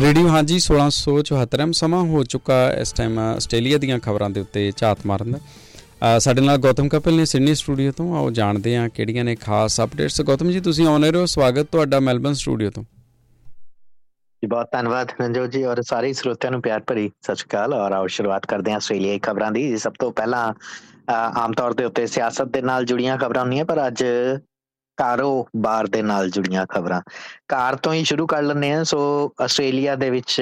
Radio, ਹਾਂਜੀ 1674 ਸਮਾਂ ਹੋ ਚੁੱਕਾ ਇਸ ਟਾਈਮ ਆਸਟ੍ਰੇਲੀਆ ਦੀਆਂ ਖਬਰਾਂ ਦੇ ਉੱਤੇ ਝਾਤ ਮਾਰਨ ਦਾ। ਸਾਡੇ ਨਾਲ ਗੌਤਮ ਕਪਿਲ ਨੇ ਸਿਡਨੀ ਸਟੂਡੀਓ ਤੋਂ, ਆਓ ਜਾਣਦੇ ਹਾਂ ਕਿਹੜੀਆਂ ਨੇ ਖਾਸ ਅਪਡੇਟਸ ਗੌਤਮ ਜੀ, ਤੁਸੀਂ ਆਨ ਰਹੇ ਹੋ, ਸਵਾਗਤ ਤੁਹਾਡਾ ਮੈਲਬਨ ਸਟੂਡੀਓ ਤੋਂ। ਜੀ, ਬਹੁਤ ਧੰਨਵਾਦ ਨੰਜੋ ਜੀ ਔਰ ਸਾਰੇ ਸਰੋਤਿਆਂ ਨੂੰ ਪਿਆਰ ਭਰੀ ਸਤਿ ਸ਼੍ਰੀ ਅਕਾਲ ਔਰ ਆਓ ਸ਼ੁਰੂਆਤ ਕਰਦੇ ਹਾਂ ਆਸਟ੍ਰੇਲੀਆ ਦੀ ਖਬਰਾਂ ਦੀ। ਸਭ ਤੋਂ ਪਹਿਲਾਂ ਆਮ ਤੌਰ ਤੇ ਉੱਤੇ ਸਿਆਸਤ ਦੇ ਨਾਲ ਜੁੜੀਆਂ ਖਬਰਾਂ ਹੁੰਦੀਆਂ, ਪਰ ਅੱਜ ਕਾਰੋਬਾਰ ਦੇ ਨਾਲ ਜੁੜੀਆਂ ਖਬਰਾਂ। ਕਾਰ ਤੋਂ ਹੀ ਸ਼ੁਰੂ ਕਰ ਲੈਂਦੇ ਆ ਸੋ ਆਸਟ੍ਰੇਲੀਆ ਦੇ ਵਿੱਚ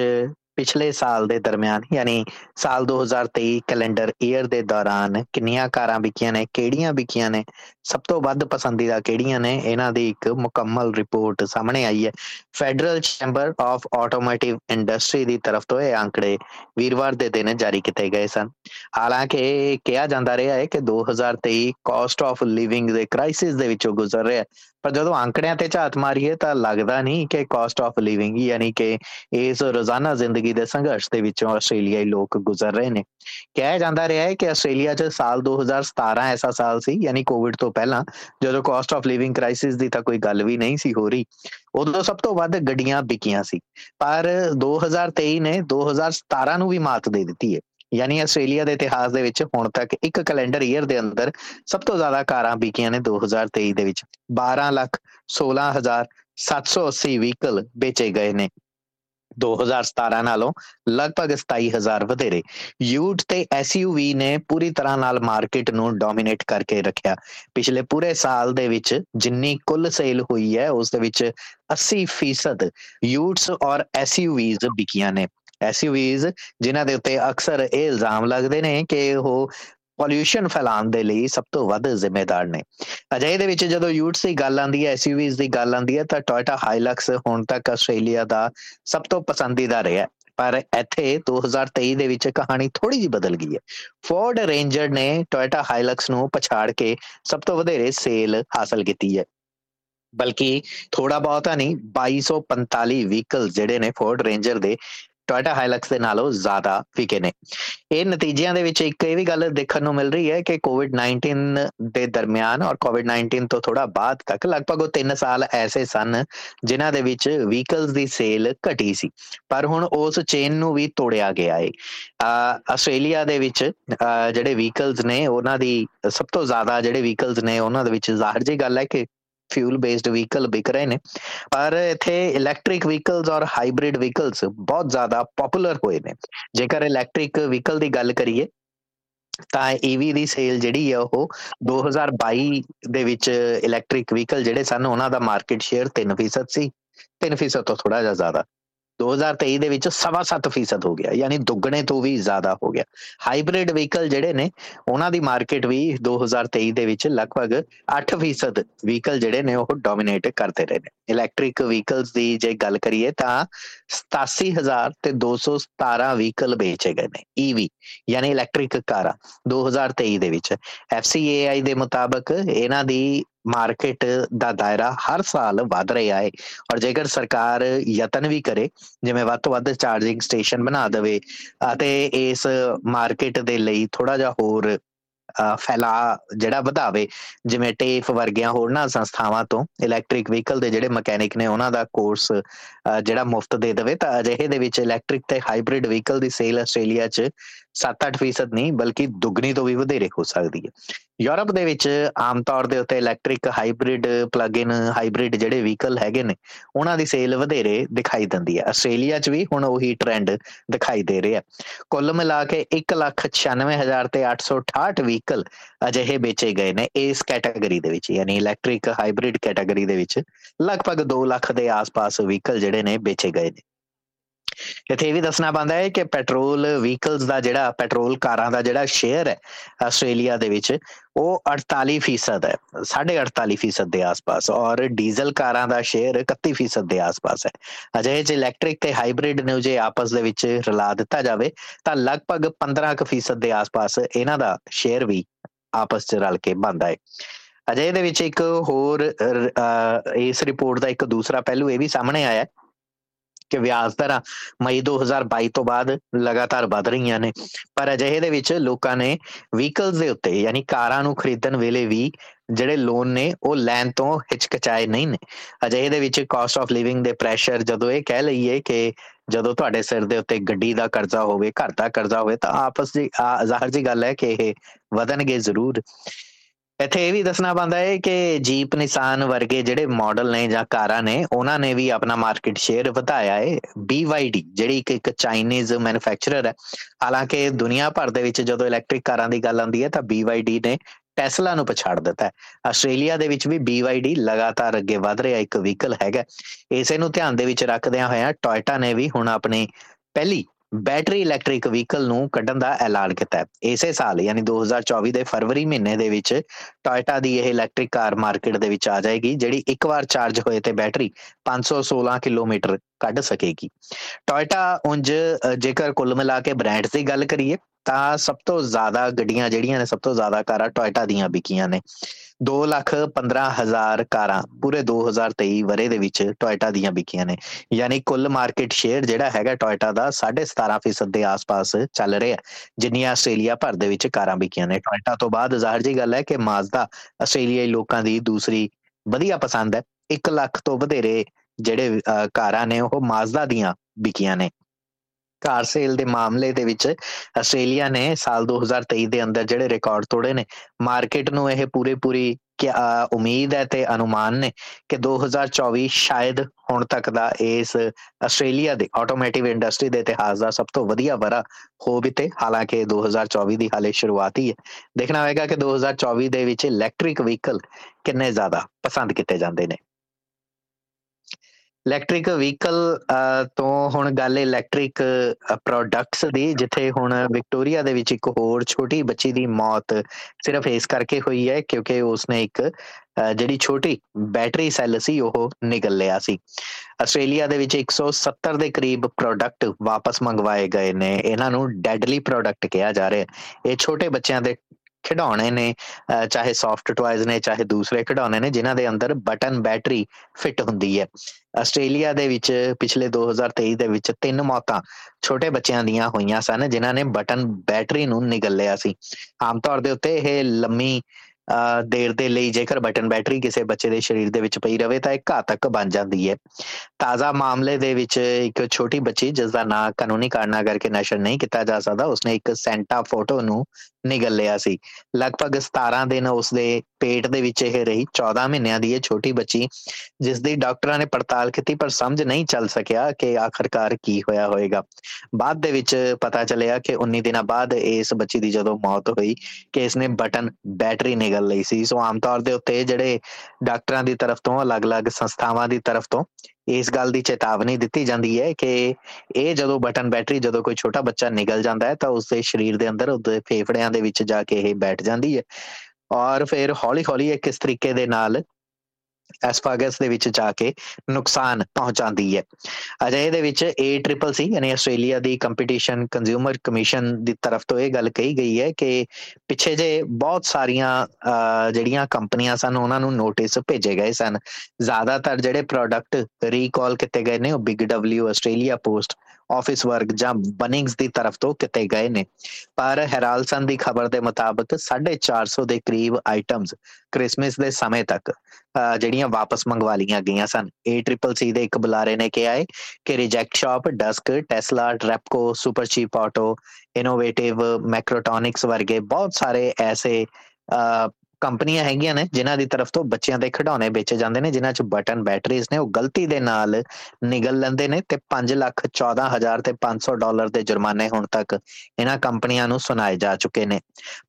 ਪਿਛਲੇ ਸਾਲ ਦੇ ਦਰਮਿਆਨ, ਯਾਨੀ ਸਾਲ 2023 ਕੈਲੰਡਰ ਈਅਰ ਦੇ ਦੌਰਾਨ ਕਿੰਨੀਆਂ ਕਾਰਾਂ ਵਿਕੀਆਂ ਨੇ, ਕਿਹੜੀਆਂ ਵਿਕੀਆਂ ਨੇ, ਸਭ ਤੋਂ ਵੱਧ ਪਸੰਦੀਦਾ ਕਿਹੜੀਆਂ ਨੇ, ਇਹਨਾਂ ਦੀ ਇੱਕ ਮੁਕੰਮਲ ਰਿਪੋਰਟ ਸਾਹਮਣੇ ਆਈ ਹੈ। Federal Chamber of Automotive Industry ਦੀ ਤਰਫ ਤੋਂ ਇਹ ਅੰਕੜੇ ਵੀਰਵਾਰ ਦੇ ਦਿਨ ਜਾਰੀ ਕੀਤੇ ਗਏ ਸਨ। ਹਾਲਾਂਕਿ ਇਹ ਕਿਹਾ ਜਾਂਦਾ ਰਿਹਾ ਹੈ ਕਿ 2023 ਕਾਸਟ ਆਫ ਲਿਵਿੰਗ ਦੇ ਕ੍ਰਾਈਸਿਸ ਦੇ ਵਿੱਚੋਂ ਗੁਜ਼ਰ ਰਿਹਾ ਪਰ ਜਦੋਂ ਅੰਕੜਿਆਂ ਤੇ ਝਾਤ ਮਾਰੀਏ ਤਾਂ ਲੱਗਦਾ ਨਹੀਂ ਕਿ ਕਾਸਟ ਆਫ ਲਿਵਿੰਗ ਯਾਨੀ ਕਿ ਇਸ ਰੋਜ਼ਾਨਾ ਜ਼ਿੰਦਗੀ ਦੇ ਸੰਘਰਸ਼ ਦੇ ਵਿੱਚੋਂ ਆਸਟ੍ਰੇਲੀਆਈ ਲੋਕ ਗੁਜ਼ਰ ਰਹੇ ਨੇ। ਕਿਹਾ ਜਾਂਦਾ ਰਿਹਾ ਹੈ ਕਿ ਆਸਟ੍ਰੇਲੀਆ 'ਚ ਸਾਲ 2017 ਐਸਾ ਸਾਲ ਸੀ, ਯਾਨੀ ਕੋਵਿਡ ਤੋਂ ਪਹਿਲਾਂ, ਜਦੋਂ ਕਾਸਟ ਆਫ ਲਿਵਿੰਗ ਕ੍ਰਾਈਸਿਸ ਦੀ ਤਾਂ ਕੋਈ ਗੱਲ ਵੀ ਨਹੀਂ ਸੀ ਹੋ ਰਹੀ। ਉਦੋਂ ਸਭ ਤੋਂ ਵੱਧ ਗੱਡੀਆਂ ਵਿਕੀਆਂ ਸੀ। ਪਰ 2023 ਨੇ 2017 ਨੂੰ ਵੀ ਮਾਤ ਦੇ ਦਿੱਤੀ ਹੈ। ਯਾਨੀ ਆਸਟ੍ਰੇਲੀਆ ਦੇ ਇਤਿਹਾਸ ਦੇ ਵਿੱਚ ਹੁਣ ਤੱਕ ਇੱਕ ਕੈਲੰਡਰ ਈਅਰ ਦੇ ਅੰਦਰ ਸਭ ਤੋਂ ਜ਼ਿਆਦਾ ਕਾਰਾਂ ਵਿਕੀਆਂ ਨੇ 2023 ਦੇ ਵਿੱਚ। 12 ਲੱਖ 16780 ਵਹੀਕਲ ਵੇਚੇ ਗਏ ਨੇ। 2017 ਨਾਲੋਂ ਲਗਭਗ 27000 ਵਧੇਰੇ। ਯੂਟ ਤੇ ਐਸਯੂਵੀ ਨੇ ਪੂਰੀ ਤਰ੍ਹਾਂ ਨਾਲ ਮਾਰਕੀਟ ਨੂੰ ਡੋਮਿਨੇਟ ਕਰਕੇ ਰੱਖਿਆ। ਪਿਛਲੇ ਪੂਰੇ ਸਾਲ ਦੇ ਵਿੱਚ ਜਿੰਨੀ ਕੁੱਲ ਸੇਲ ਹੋਈ ਹੈ, ਉਸ ਦੇ ਵਿੱਚ 80% ਯੂਟਸ ਔਰ ਐਸਯੂਵੀਜ਼ ਵਿਕੀਆਂ ਨੇ। ਐਸਯੂਵੀਜ਼ ਜਿਨ੍ਹਾਂ ਦੇ ਉੱਤੇ ਅਕਸਰ ਇਹ ਇਲਜ਼ਾਮ ਲੱਗਦੇ ਨੇ ਕਿ ਉਹ ਪੋਲਿਊਸ਼ਨ ਫੈਲਾਉਣ ਦੇ ਲਈ ਸਭ ਤੋਂ ਵੱਧ ਜ਼ਿੰਮੇਦਾਰ ਨੇ। ਅਜਿਹੇ ਦੇ ਵਿੱਚ ਜਦੋਂ ਯੂਟਸ ਦੀ ਗੱਲ ਆਂਦੀ ਹੈ ਐਸਯੂਵੀਜ਼ ਦੀ ਗੱਲ ਆਂਦੀ ਹੈ, ਤਾਂ ਟੋਇਟਾ ਹਾਈਲਕਸ ਹੁਣ ਤੱਕ ਆਸਟ੍ਰੇਲੀਆ ਦਾ ਸਭ ਤੋਂ ਪਸੰਦੀਦਾ ਰਿਹਾ ਪਰ ਇੱਥੇ 2023 ਦੇ ਵਿੱਚ ਕਹਾਣੀ ਥੋੜੀ ਜਿਹੀ ਬਦਲ ਗਈ ਹੈ। ਫੋਰਡ ਰੇਂਜਰ ਨੇ ਟੋਇਟਾ ਹਾਈਲਕਸ ਨੂੰ ਪਛਾੜ ਕੇ ਸਭ ਤੋਂ ਵਧੇਰੇ ਸੇਲ ਹਾਸਲ ਕੀਤੀ ਹੈ। ਬਲਕਿ ਥੋੜਾ ਬਹੁਤਾ ਨਹੀਂ 2245 ਵਹੀਕਲ ਜਿਹੜੇ ਨੇ ਫੋਰਡ ਰੇਂਜਰ ਦੇ ਟੋਇਟਾ ਹਾਈਲਕਸ ਦੇ ਨਾਲੋਂ ਜ਼ਿਆਦਾ ਵਿਕੇ ਨੇ। ਇਹ ਨਤੀਜਿਆਂ ਦੇ ਵਿੱਚ ਇੱਕ ਇਹ ਵੀ ਗੱਲ ਦੇਖਣ ਨੂੰ ਮਿਲ ਰਹੀ ਹੈ ਕਿ ਕੋਵਿਡ-19 ਦੇ ਦਰਮਿਆਨ ਔਰ ਕੋਵਿਡ-19 ਤੋਂ ਥੋੜਾ ਬਾਅਦ ਤੱਕ ਲਗਭਗ ਉਹ 3 ਸਾਲ ਐਸੇ ਸਨ ਜਿਨ੍ਹਾਂ ਦੇ ਵਿੱਚ ਵਹੀਕਲਸ ਦੀ ਸੇਲ ਘਟੀ ਸੀ। ਪਰ ਹੁਣ ਉਸ ਚੇਨ ਨੂੰ ਵੀ ਤੋੜਿਆ ਗਿਆ ਹੈ ਆਸਟ੍ਰੇਲੀਆ ਦੇ ਵਿੱਚ ਜਿਹੜੇ ਵਹੀਕਲਸ ਨੇ, ਉਹਨਾਂ ਦੀ ਸਭ ਤੋਂ ਜ਼ਿਆਦਾ ਜਿਹੜੇ ਵਹੀਕਲਸ ਨੇ, ਉਹਨਾਂ ਦੇ ਵਿੱਚ ਜ਼ਾਹਿਰ ਜੀ ਗੱਲ ਹੈ ਕਿ ਫਿਊਲ ਬੇਸਡ ਵਹੀਕਲ ਵਿਕ ਰਹੇ ਨੇ। ਪਰ ਇੱਥੇ ਇਲੈਕਟ੍ਰਿਕ ਵਹੀਕਲਸ ਔਰ ਹਾਈਬ੍ਰਿਡ ਵਹੀਕਲਸ ਬਹੁਤ ਜ਼ਿਆਦਾ ਪਪੂਲਰ ਹੋਏ ਨੇ। ਜੇਕਰ ਇਲੈਕਟ੍ਰਿਕ ਵਹੀਕਲ ਦੀ ਗੱਲ ਕਰੀਏ, ਤਾਂ ਈਵੀ ਦੀ ਸੇਲ ਜਿਹੜੀ ਹੈ ਉਹ 2022 ਦੇ ਵਿੱਚ ਇਲੈਕਟ੍ਰਿਕ ਵਹੀਕਲ ਜਿਹੜੇ ਸਨ, ਉਹਨਾਂ ਦਾ ਮਾਰਕੀਟ ਸ਼ੇਅਰ 3% ਸੀ। 3% ਤੋਂ ਥੋੜਾ ਜਿਹਾ ਜ਼ਿਆਦਾ। 2023 ਦੇ ਵਿੱਚ 7.5% ਹੋ ਗਿਆ, ਯਾਨੀ ਦੁੱਗਣੇ ਤੋਂ ਵੀ ਜ਼ਿਆਦਾ ਹੋ ਗਿਆ। ਹਾਈਬ੍ਰਿਡ ਵਹੀਕਲ ਜਿਹੜੇ ਨੇ, ਉਹਨਾਂ ਦੀ ਮਾਰਕੀਟ ਵੀ 2023 ਦੇ ਵਿੱਚ ਲਗਭਗ 8% ਵਹੀਕਲ ਜਿਹੜੇ ਨੇ, ਉਹ ਡੋਮਿਨੇਟ ਕਰਦੇ ਰਹੇ ਨੇ। ਇਲੈਕਟ੍ਰਿਕ ਵਹੀਕਲਸ ਦੀ ਜੇ ਗੱਲ ਕਰੀਏ ਤਾਂ 87000 ਤੇ 217 ਵਹੀਕਲ ਵੇਚੇ ਗਏ ਨੇ ਈਵੀ ਯਾਨੀ ਇਲੈਕਟ੍ਰਿਕ ਕਾਰਾਂ 2023 ਦੇ ਵਿੱਚ। ਐਫਸੀਏਆਈ ਦੇ ਮੁਤਾਬਕ ਇਹਨਾਂ ਦੀ ਮਾਰਕੀਟ ਦਾ ਦਾਇਰਾ ਹਰ ਸਾਲ ਵਧ ਰਿਹਾ ਹੈ ਔਰ ਜੇਕਰ ਸਰਕਾਰ ਯਤਨ ਵੀ ਕਰੇ, ਜਿਵੇਂ ਵੱਧ ਤੋਂ ਵੱਧ ਚਾਰਜਿੰਗ ਸਟੇਸ਼ਨ ਬਣਾ ਦੇਵੇ ਅਤੇ ਇਸ ਮਾਰਕੀਟ ਦੇ ਲਈ ਥੋੜਾ ਜਿਹਾ ਹੋਰ ਫੈਲਾ ਜਿਹੜਾ ਵਧਾਵੇ, ਜਿਵੇਂ ਟੇਫ ਵਰਗੀਆਂ ਹੋਰਨਾਂ ਸੰਸਥਾਵਾਂ ਤੋਂ ਇਲੈਕਟ੍ਰਿਕ ਵਹੀਕਲ ਦੇ ਜਿਹੜੇ ਮਕੈਨਿਕ ਨੇ ਉਹਨਾਂ ਦਾ ਕੋਰਸ ਜਿਹੜਾ ਮੁਫਤ ਦੇ ਦੇਵੇ ਤਾਂ ਅਜਿਹੇ ਦੇ ਵਿੱਚ ਇਲੈਕਟ੍ਰਿਕ ਤੇ ਹਾਈਬ੍ਰਿਡ ਵਹੀਕਲ ਦੀ ਸੇਲ ਆਸਟ੍ਰੇਲੀਆ 'ਚ 7-8% ਨਹੀਂ ਬਲਕਿ ਦੁੱਗਣੀ ਤੋਂ ਵੀ ਵਧੇਰੇ ਹੋ ਸਕਦੀ ਹੈ। ਯੂਰਪ ਦੇ ਵਿੱਚ ਆਮ ਤੌਰ ਦੇ ਉੱਤੇ electric hybrid plug in hybrid ਜਿਹੜੇ ਵਹੀਕਲ ਹੈਗੇ ਨੇ, ਉਹਨਾਂ ਦੀ ਸੇਲ ਵਧੇਰੇ ਦਿਖਾਈ ਦਿੰਦੀ ਹੈ। ਆਸਟ੍ਰੇਲੀਆ 'ਚ ਵੀ ਹੁਣ ਉਹੀ ਟ੍ਰੈਂਡ ਦਿਖਾਈ ਦੇ ਰਿਹਾ ਕੁੱਲ ਮਿਲਾ ਕੇ 196868 ਤੇ 868 ਵਹੀਕਲ ਅਜਿਹੇ ਵੇਚੇ ਗਏ ਨੇ ਇਸ ਕੈਟਾਗਰੀ ਦੇ ਵਿੱਚ, ਯਾਨੀ ਇਲੈਕਟ੍ਰਿਕ ਹਾਈਬ੍ਰਿਡ ਕੈਟਾਗਰੀ ਦੇ ਵਿੱਚ। ਲਗਭਗ 2 ਲੱਖ ਦੇ ਆਸ-ਪਾਸ ਵਹੀਕਲ ਜਿਹੜੇ ਨੇ ਵੇਚੇ ਗਏ ਨੇ। ਇੱਥੇ ਇਹ ਵੀ ਦੱਸਣਾ ਪੈਂਦਾ ਹੈ ਕਿ ਪੈਟਰੋਲ ਵਹੀਕਲਸ ਦਾ ਜਿਹੜਾ, ਪੈਟਰੋਲ ਕਾਰਾਂ ਦਾ ਜਿਹੜਾ ਸ਼ੇਅਰ ਹੈ ਆਸਟ੍ਰੇਲੀਆ ਦੇ ਵਿੱਚ, ਉਹ 48% ਹੈ 48.5% ਦੇ ਆਸ-ਪਾਸ ਔਰ ਡੀਜ਼ਲ ਕਾਰਾਂ ਦਾ ਸ਼ੇਅਰ 31% ਦੇ ਆਸ-ਪਾਸ ਹੈ। ਅਜੇ ਜੇ ਇਲੈਕਟ੍ਰਿਕ ਤੇ ਹਾਈਬ੍ਰਿਡ ਨੂੰ ਜੇ ਆਪਸ ਦੇ ਵਿੱਚ ਰਲਾ ਦਿੱਤਾ ਜਾਵੇ, ਤਾਂ ਲਗਭਗ 15% ਦੇ ਆਸ-ਪਾਸ ਇਹਨਾਂ ਦਾ ਸ਼ੇਅਰ ਵੀ ਆਪਸ 'ਚ ਰਲ ਕੇ ਬਣਦਾ ਹੈ। ਅਜੇ ਦੇ ਵਿੱਚ ਇੱਕ ਹੋਰ ਇਸ ਰਿਪੋਰਟ ਦਾ ਇੱਕ ਦੂਸਰਾ ਪਹਿਲੂ ਇਹ ਵੀ ਸਾਹਮਣੇ ਆਇਆ ਕਿ ਵਿਆਜ ਦਰਾਂ ਮਈ 2022 ਤੋਂ ਬਾਅਦ ਲਗਾਤਾਰ ਵਧ ਰਹੀਆਂ ਨੇ। ਪਰ ਅਜਿਹੇ ਦੇ ਵਿੱਚ ਲੋਕਾਂ ਨੇ ਵਹੀਕਲਸ ਦੇ ਉੱਤੇ ਯਾਨੀ ਕਾਰਾਂ ਨੂੰ ਖਰੀਦਣ ਵੇਲੇ ਵੀ ਜਿਹੜੇ ਲੋਨ ਨੇ ਉਹ ਲੈਣ ਤੋਂ ਹਿਚਕਚਾਏ ਨਹੀਂ ਨੇ। ਅਜੇ ਇਹਦੇ ਵਿੱਚ ਕਾਸਟ ਆਫ ਲਿਵਿੰਗ ਦੇ ਪ੍ਰੈਸ਼ਰ ਜਦੋਂ ਇਹ ਕਹਿ ਲਈਏ ਕਿ ਜਦੋਂ ਤੁਹਾਡੇ ਸਿਰ ਦੇ ਉੱਤੇ ਗੱਡੀ ਦਾ ਕਰਜ਼ਾ ਹੋਵੇ, ਘਰ ਦਾ ਕਰਜ਼ਾ ਹੋਵੇ ਤਾਂ ਆਪਸ ਦੀ ਜ਼ਾਹਰ ਜੀ ਗੱਲ ਹੈ ਕਿ ਇਹ ਵਧਣਗੇ ਜ਼ਰੂਰ। ਇੱਥੇ ਇਹ ਵੀ ਦੱਸਣਾ ਬੰਦਾ ਹੈ ਕਿ ਜੀਪ ਨਿਸਾਨ ਵਰਗੇ ਜਿਹੜੇ ਮਾਡਲ ਨੇ ਜਾਂ ਕਾਰਾਂ ਨੇ, ਉਹਨਾਂ ਨੇ ਵੀ ਆਪਣਾ ਮਾਰਕੀਟ ਸ਼ੇਅਰ ਵਧਾਇਆ ਹੈ BYD ਜਿਹੜੀ ਇੱਕ ਇੱਕ ਚਾਈਨੀਜ਼ ਮੈਨੂਫੈਕਚਰਰ ਹੈ। ਹਾਲਾਂਕਿ ਦੁਨੀਆ ਭਰ ਦੇ ਵਿੱਚ ਜਦੋਂ ਇਲੈਕਟ੍ਰਿਕ ਕਾਰਾਂ ਦੀ ਗੱਲ ਆਉਂਦੀ ਹੈ ਤਾਂ BYD ਨੇ ਟੈਸਲਾ ਨੂੰ ਪਛਾੜ ਦਿੱਤਾ ਹੈ। ਆਸਟ੍ਰੇਲੀਆ ਦੇ ਵਿੱਚ ਵੀ BYD ਲਗਾਤਾਰ ਅੱਗੇ ਵਧ ਰਿਹਾ, ਇੱਕ ਵਹੀਕਲ ਹੈਗਾ। ਇਸੇ ਨੂੰ ਧਿਆਨ ਦੇ ਵਿੱਚ ਰੱਖਦਿਆਂ ਹੋਇਆਂ ਟੋਇਟਾ ਨੇ ਵੀ ਹੁਣ ਆਪਣੀ ਪਹਿਲੀ ਬੈਟਰੀ ਇਲੈਕਟ੍ਰਿਕ ਵਹੀਕਲ ਨੂੰ ਕੱਢਣ ਦਾ ਐਲਾਨ ਕੀਤਾ ਹੈ। ਇਸੇ ਸਾਲ, ਯਾਨੀ 2024 ਦੇ ਫਰਵਰੀ ਮਹੀਨੇ ਦੇ ਵਿੱਚ ਟੋਇਟਾ ਦੀ ਇਹ ਇਲੈਕਟ੍ਰਿਕ ਕਾਰ ਮਾਰਕੀਟ ਦੇ ਵਿੱਚ ਆ ਜਾਏਗੀ, ਜਿਹੜੀ ਇੱਕ ਵਾਰ ਚਾਰਜ ਹੋਏ ਤੇ ਬੈਟਰੀ 516 ਕਿਲੋਮੀਟਰ ਕੱਢ ਸਕੇਗੀ। ਟੋਇਟਾ ਉਂਝ ਜੇਕਰ ਕੁੱਲ ਮਿਲਾ ਕੇ ਬ੍ਰਾਂਡਸ ਦੀ ਗੱਲ ਕਰੀਏ, ਤਾਂ ਸਭ ਤੋਂ ਜ਼ਿਆਦਾ ਗੱਡੀਆਂ ਜਿਹੜੀਆਂ ਨੇ, ਸਭ ਤੋਂ ਜ਼ਿਆਦਾ ਕਾਰਾਂ ਟੋਇਟਾ ਦੀਆਂ ਵਿਕੀਆਂ ਨੇ। 2 ਲੱਖ 15 ਹਜ਼ਾਰ ਕਾਰਾਂ ਪੂਰੇ 2023 ਵਰੇ ਦੇ ਵਿੱਚ ਟੋਇਟਾ ਦੀਆਂ ਵਿਕੀਆਂ ਨੇ। ਯਾਨੀ ਕੁੱਲ ਮਾਰਕੀਟ ਸ਼ੇਅਰ ਜਿਹੜਾ ਹੈਗਾ ਟੋਇਟਾ ਦਾ 17.5% ਦੇ ਆਸ-ਪਾਸ ਚੱਲ ਰਿਹਾ ਜਿੰਨੀਆਂ ਆਸਟ੍ਰੇਲੀਆ ਭਰ ਦੇ ਵਿੱਚ ਕਾਰਾਂ ਵਿਕੀਆਂ ਨੇ। ਟੋਇਟਾ ਤੋਂ ਬਾਅਦ ਜ਼ਾਹਰ ਜੀ ਗੱਲ ਹੈ ਕਿ ਮਾਜ਼ਦਾ ਆਸਟ੍ਰੇਲੀਆਈ ਲੋਕਾਂ ਦੀ ਦੂਸਰੀ ਵਧੀਆ ਪਸੰਦ ਹੈ। 1 ਲੱਖ ਤੋਂ ਵਧੇਰੇ ਜਿਹੜੇ ਕਾਰਾਂ ਨੇ ਉਹ ਮਾਜ਼ਦਾ ਦੀਆਂ ਵਿਕੀਆਂ ਨੇ। ਕਾਰ ਸੇਲ ਦੇ ਮਾਮਲੇ ਦੇ ਵਿੱਚ ਆਸਟ੍ਰੇਲੀਆ ਨੇ ਸਾਲ 2023 ਦੇ ਅੰਦਰ ਜਿਹੜੇ ਰਿਕਾਰਡ ਤੋੜੇ ਨੇ ਮਾਰਕੀਟ ਨੂੰ ਇਹ ਪੂਰੇ ਪੂਰੀ ਕਿ ਉਮੀਦ ਹੈ ਤੇ ਅਨੁਮਾਨ ਨੇ ਕਿ 2024 ਸ਼ਾਇਦ ਹੁਣ ਤੱਕ ਦਾ ਇਸ ਆਸਟ੍ਰੇਲੀਆ ਦੇ ਆਟੋਮੋਟਿਵ ਇੰਡਸਟਰੀ ਦੇ ਇਤਿਹਾਸ ਦਾ ਸਭ ਤੋਂ ਵਧੀਆ ਵਰਾ ਹੋ ਬਿਤੇ, ਹਾਲਾਂਕਿ 2024 ਦੀ ਹਾਲੇ ਸ਼ੁਰੂਆਤ ਹੀ ਹੈ। ਦੇਖਣਾ ਹੋਵੇਗਾ ਕਿ 2024 ਦੇ ਵਿੱਚ ਇਲੈਕਟ੍ਰਿਕ ਵਹੀਕਲ ਕਿੰਨੇ ਜ਼ਿਆਦਾ ਪਸੰਦ ਕੀਤੇ ਜਾਂਦੇ ਨੇ। ਇਲੈਕਟ੍ਰਿਕ ਵਹੀਕਲ ਤੋਂ ਹੁਣ ਗੱਲ ਇਲੈਕਟ੍ਰਿਕ ਪ੍ਰੋਡਕਟਸ ਦੀ, ਜਿੱਥੇ ਹੁਣ ਵਿਕਟੋਰੀਆ ਦੇ ਵਿੱਚ ਇੱਕ ਹੋਰ ਛੋਟੀ ਬੱਚੀ ਦੀ ਮੌਤ ਸਿਰਫ ਇਸ ਕਰਕੇ ਹੋਈ ਹੈ ਕਿਉਂਕਿ ਉਸਨੇ ਇੱਕ ਜਿਹੜੀ ਛੋਟੀ ਬੈਟਰੀ ਸੈੱਲ ਸੀ, ਉਹ ਨਿਕਲ ਲਿਆ ਸੀ। ਆਸਟ੍ਰੇਲੀਆ ਦੇ ਵਿੱਚ 170 ਦੇ ਕਰੀਬ ਪ੍ਰੋਡਕਟ ਵਾਪਸ ਮੰਗਵਾਏ ਗਏ ਨੇ। ਇਹਨਾਂ ਨੂੰ ਡੈਡਲੀ ਪ੍ਰੋਡਕਟ ਕਿਹਾ ਜਾ ਰਿਹਾ ਇਹ ਛੋਟੇ ਬੱਚਿਆਂ ਦੇ ਖਿਡੌਣੇ ਨੇ ਚਾਹੇ ਸੌਫਟ ਟੁਆਇਜ਼ ਨੇ, ਚਾਹੇ ਦੂਸਰੇ ਖਿਡੌਣੇ ਨੇ, ਜਿਨ੍ਹਾਂ ਦੇ ਅੰਦਰ ਬਟਨ ਬੈਟਰੀ ਫਿੱਟ ਹੁੰਦੀ ਹੈ। ਆਸਟ੍ਰੇਲੀਆ ਦੇ ਵਿੱਚ ਪਿਛਲੇ 2023 ਦੇ ਵਿੱਚ ਤਿੰਨ ਮੌਤਾਂ ਛੋਟੇ ਬੱਚਿਆਂ ਦੀਆਂ ਹੋਈਆਂ ਸਨ, ਜਿਨ੍ਹਾਂ ਨੇ ਬਟਨ ਬੈਟਰੀ ਨੂੰ ਨਿਗਲ ਲਿਆ ਸੀ। ਆਮ ਤੌਰ ਦੇ ਉੱਤੇ ਇਹ ਲੰਮੀ ਦੇਰ ਦੇ ਲਈ ਜੇਕਰ ਬਟਨ ਬੈਟਰੀ ਕਿਸੇ ਬੱਚੇ ਦੇ ਸਰੀਰ ਦੇ ਵਿੱਚ ਪਈ ਰਵੇ, ਤਾਂ ਇਹ ਘਾਤਕ ਬਣ ਜਾਂਦੀ ਹੈ। ਤਾਜ਼ਾ ਮਾਮਲੇ ਦੇ ਵਿੱਚ ਇੱਕ ਛੋਟੀ ਬੱਚੀ ਜਿਸ ਦਾ ਨਾਂ ਕਾਨੂੰਨੀ ਕਾਰਨਾ ਕਰਕੇ ਨਸ਼ਰ ਨਹੀਂ ਕੀਤਾ ਜਾ ਸਕਦਾ, ਉਸਨੇ ਇੱਕ ਸੈਂਟਾ ਫੋਟੋ ਨੂੰ ਨਿਗਲ ਲਿਆ ਸੀ। ਲਗਭਗ 17 ਦਿਨ ਉਸਦੇ ਪੇਟ ਦੇ ਵਿੱਚ ਇਹ ਰਹੀ। 14 ਮਹੀਨਿਆਂ ਦੀ ਇਹ ਛੋਟੀ ਬੱਚੀ ਜਿਸ ਦੀ ਡਾਕਟਰਾਂ ਨੇ ਪੜਤਾਲ ਕੀਤੀ, ਪਰ ਸਮਝ ਨਹੀਂ ਚੱਲ ਸਕਿਆ ਕਿ ਆਖਰਕਾਰ ਕੀ ਹੋਇਆ ਹੋਵੇਗਾ। ਬਾਅਦ ਦੇ ਵਿੱਚ ਪਤਾ ਚੱਲਿਆ ਕਿ 19 ਦਿਨਾਂ ਬਾਅਦ ਇਸ ਬੱਚੀ ਦੀ ਜਦੋਂ ਮੌਤ ਹੋਈ, ਕਿ ਇਸਨੇ ਬਟਨ ਬੈਟਰੀ ਨਿਗਲ ਲਈ ਸੀ। ਸੋ ਆਮ ਤੌਰ ਦੇ ਉੱਤੇ ਜਿਹੜੇ ਡਾਕਟਰਾਂ ਦੀ ਤਰਫ ਤੋਂ, ਅਲੱਗ-ਅਲੱਗ ਸੰਸਥਾਵਾਂ ਦੀ ਤਰਫ ਤੋਂ ਇਸ ਗੱਲ ਦੀ ਚੇਤਾਵਨੀ ਦਿੱਤੀ ਜਾਂਦੀ ਹੈ ਕਿ ਇਹ ਜਦੋਂ ਬਟਨ ਬੈਟਰੀ ਜਦੋਂ ਕੋਈ ਛੋਟਾ ਬੱਚਾ ਨਿਕਲ ਜਾਂਦਾ ਹੈ ਤਾਂ ਉਸ ਦੇ ਸਰੀਰ ਦੇ ਅੰਦਰ ਉਹਦੇ ਫੇਫੜਿਆਂ ਦੇ ਵਿੱਚ ਜਾ ਕੇ ਇਹ ਬੈਠ ਜਾਂਦੀ ਹੈ। ਔਰ ਫਿਰ ਹੌਲੀ-ਹੌਲੀ ਇਹ ਕਿਸ ਤਰੀਕੇ ਦੇ ਨਾਲ ਐਸਫਾਗਸ ਦੇ ਵਿੱਚ ਜਾ ਕੇ ਨੁਕਸਾਨ ਪਹੁੰਚਾਉਂਦੀ ਹੈ। ਅਜੇ ਇਹਦੇ ਵਿੱਚ ACCC ਯਾਨੀ ਆਸਟ੍ਰੇਲੀਆ ਦੀ ਕੰਪੀਟੀਸ਼ਨ ਕੰਜ਼ਿਊਮਰ ਕਮਿਸ਼ਨ ਦੀ ਤਰਫ ਤੋਂ ਇਹ ਗੱਲ ਕਹੀ ਗਈ ਹੈ ਕਿ ਪਿੱਛੇ ਜੇ ਬਹੁਤ ਸਾਰੀਆਂ ਜਿਹੜੀਆਂ ਕੰਪਨੀਆਂ ਸਨ, ਉਹਨਾਂ ਨੂੰ ਨੋਟਿਸ ਭੇਜੇ ਗਏ ਸਨ। ਜ਼ਿਆਦਾਤਰ ਜਿਹੜੇ ਪ੍ਰੋਡਕਟ ਰੀਕਾਲ ਕੀਤੇ ਗਏ ਨੇ ਉਹ Big W Australia Post Officeworks ਜਾਂ ਬਨਿੰਗਸ ਦੀ ਤਰਫ ਤੋਂ ਕਿਤੇ ਗਏ ਨੇ। ਪਰ ਹੈਰਾਲਸਨ ਦੀ ਖਬਰ ਦੇ ਮੁਤਾਬਕ 450 ਦੇ ਕਰੀਬ ਆਈਟਮਸ ਕ੍ਰਿਸਮਸ ਦੇ ਸਮੇਂ ਤੱਕ ਜਿਹੜੀਆਂ ਵਾਪਸ ਮੰਗਵਾ ਲੀਆਂ ਗਈਆਂ ਸਨ। ACCC ਦੇ ਇੱਕ ਬੁਲਾਰੇ ਨੇ ਕਿਹਾ ਹੈ ਕਿ ਰਿਜੈਕਟ ਸ਼ਾਪ ਡਸਕ ਟੈਸਲਾ ਟ੍ਰੈਪਕੋ ਸੁਪਰ ਚੀਪ ਆਟੋ ਇਨੋਵੇਟਿਵ ਮੈਕਰੋਟੋਨਿਕਸ ਵਰਗੇ ਬਹੁਤ ਸਾਰੇ ਐਸੇ ਕੰਪਨੀਆਂ ਹੈਗੀਆਂ ਨੇ, ਜਿਨ੍ਹਾਂ ਦੀ ਤਰਫ ਤੋਂ ਬੱਚਿਆਂ ਦੇ ਖਿਡੌਣੇ ਵੇਚੇ ਜਾਂਦੇ ਨੇ, ਜਿਨ੍ਹਾਂ 'ਚ ਬਟਨ ਬੈਟਰੀਜ਼ ਨੇ, ਉਹ ਗਲਤੀ ਦੇ ਨਾਲ ਨਿਗਲ ਲੈਂਦੇ ਨੇ ਤੇ 5 ਲੱਖ 14000 ਤੇ 500 ਡਾਲਰ ਦੇ ਜੁਰਮਾਨੇ ਹੁਣ ਤੱਕ ਇਹਨਾਂ ਕੰਪਨੀਆਂ ਨੂੰ ਸੁਣਾਏ ਜਾ ਚੁੱਕੇ ਨੇ।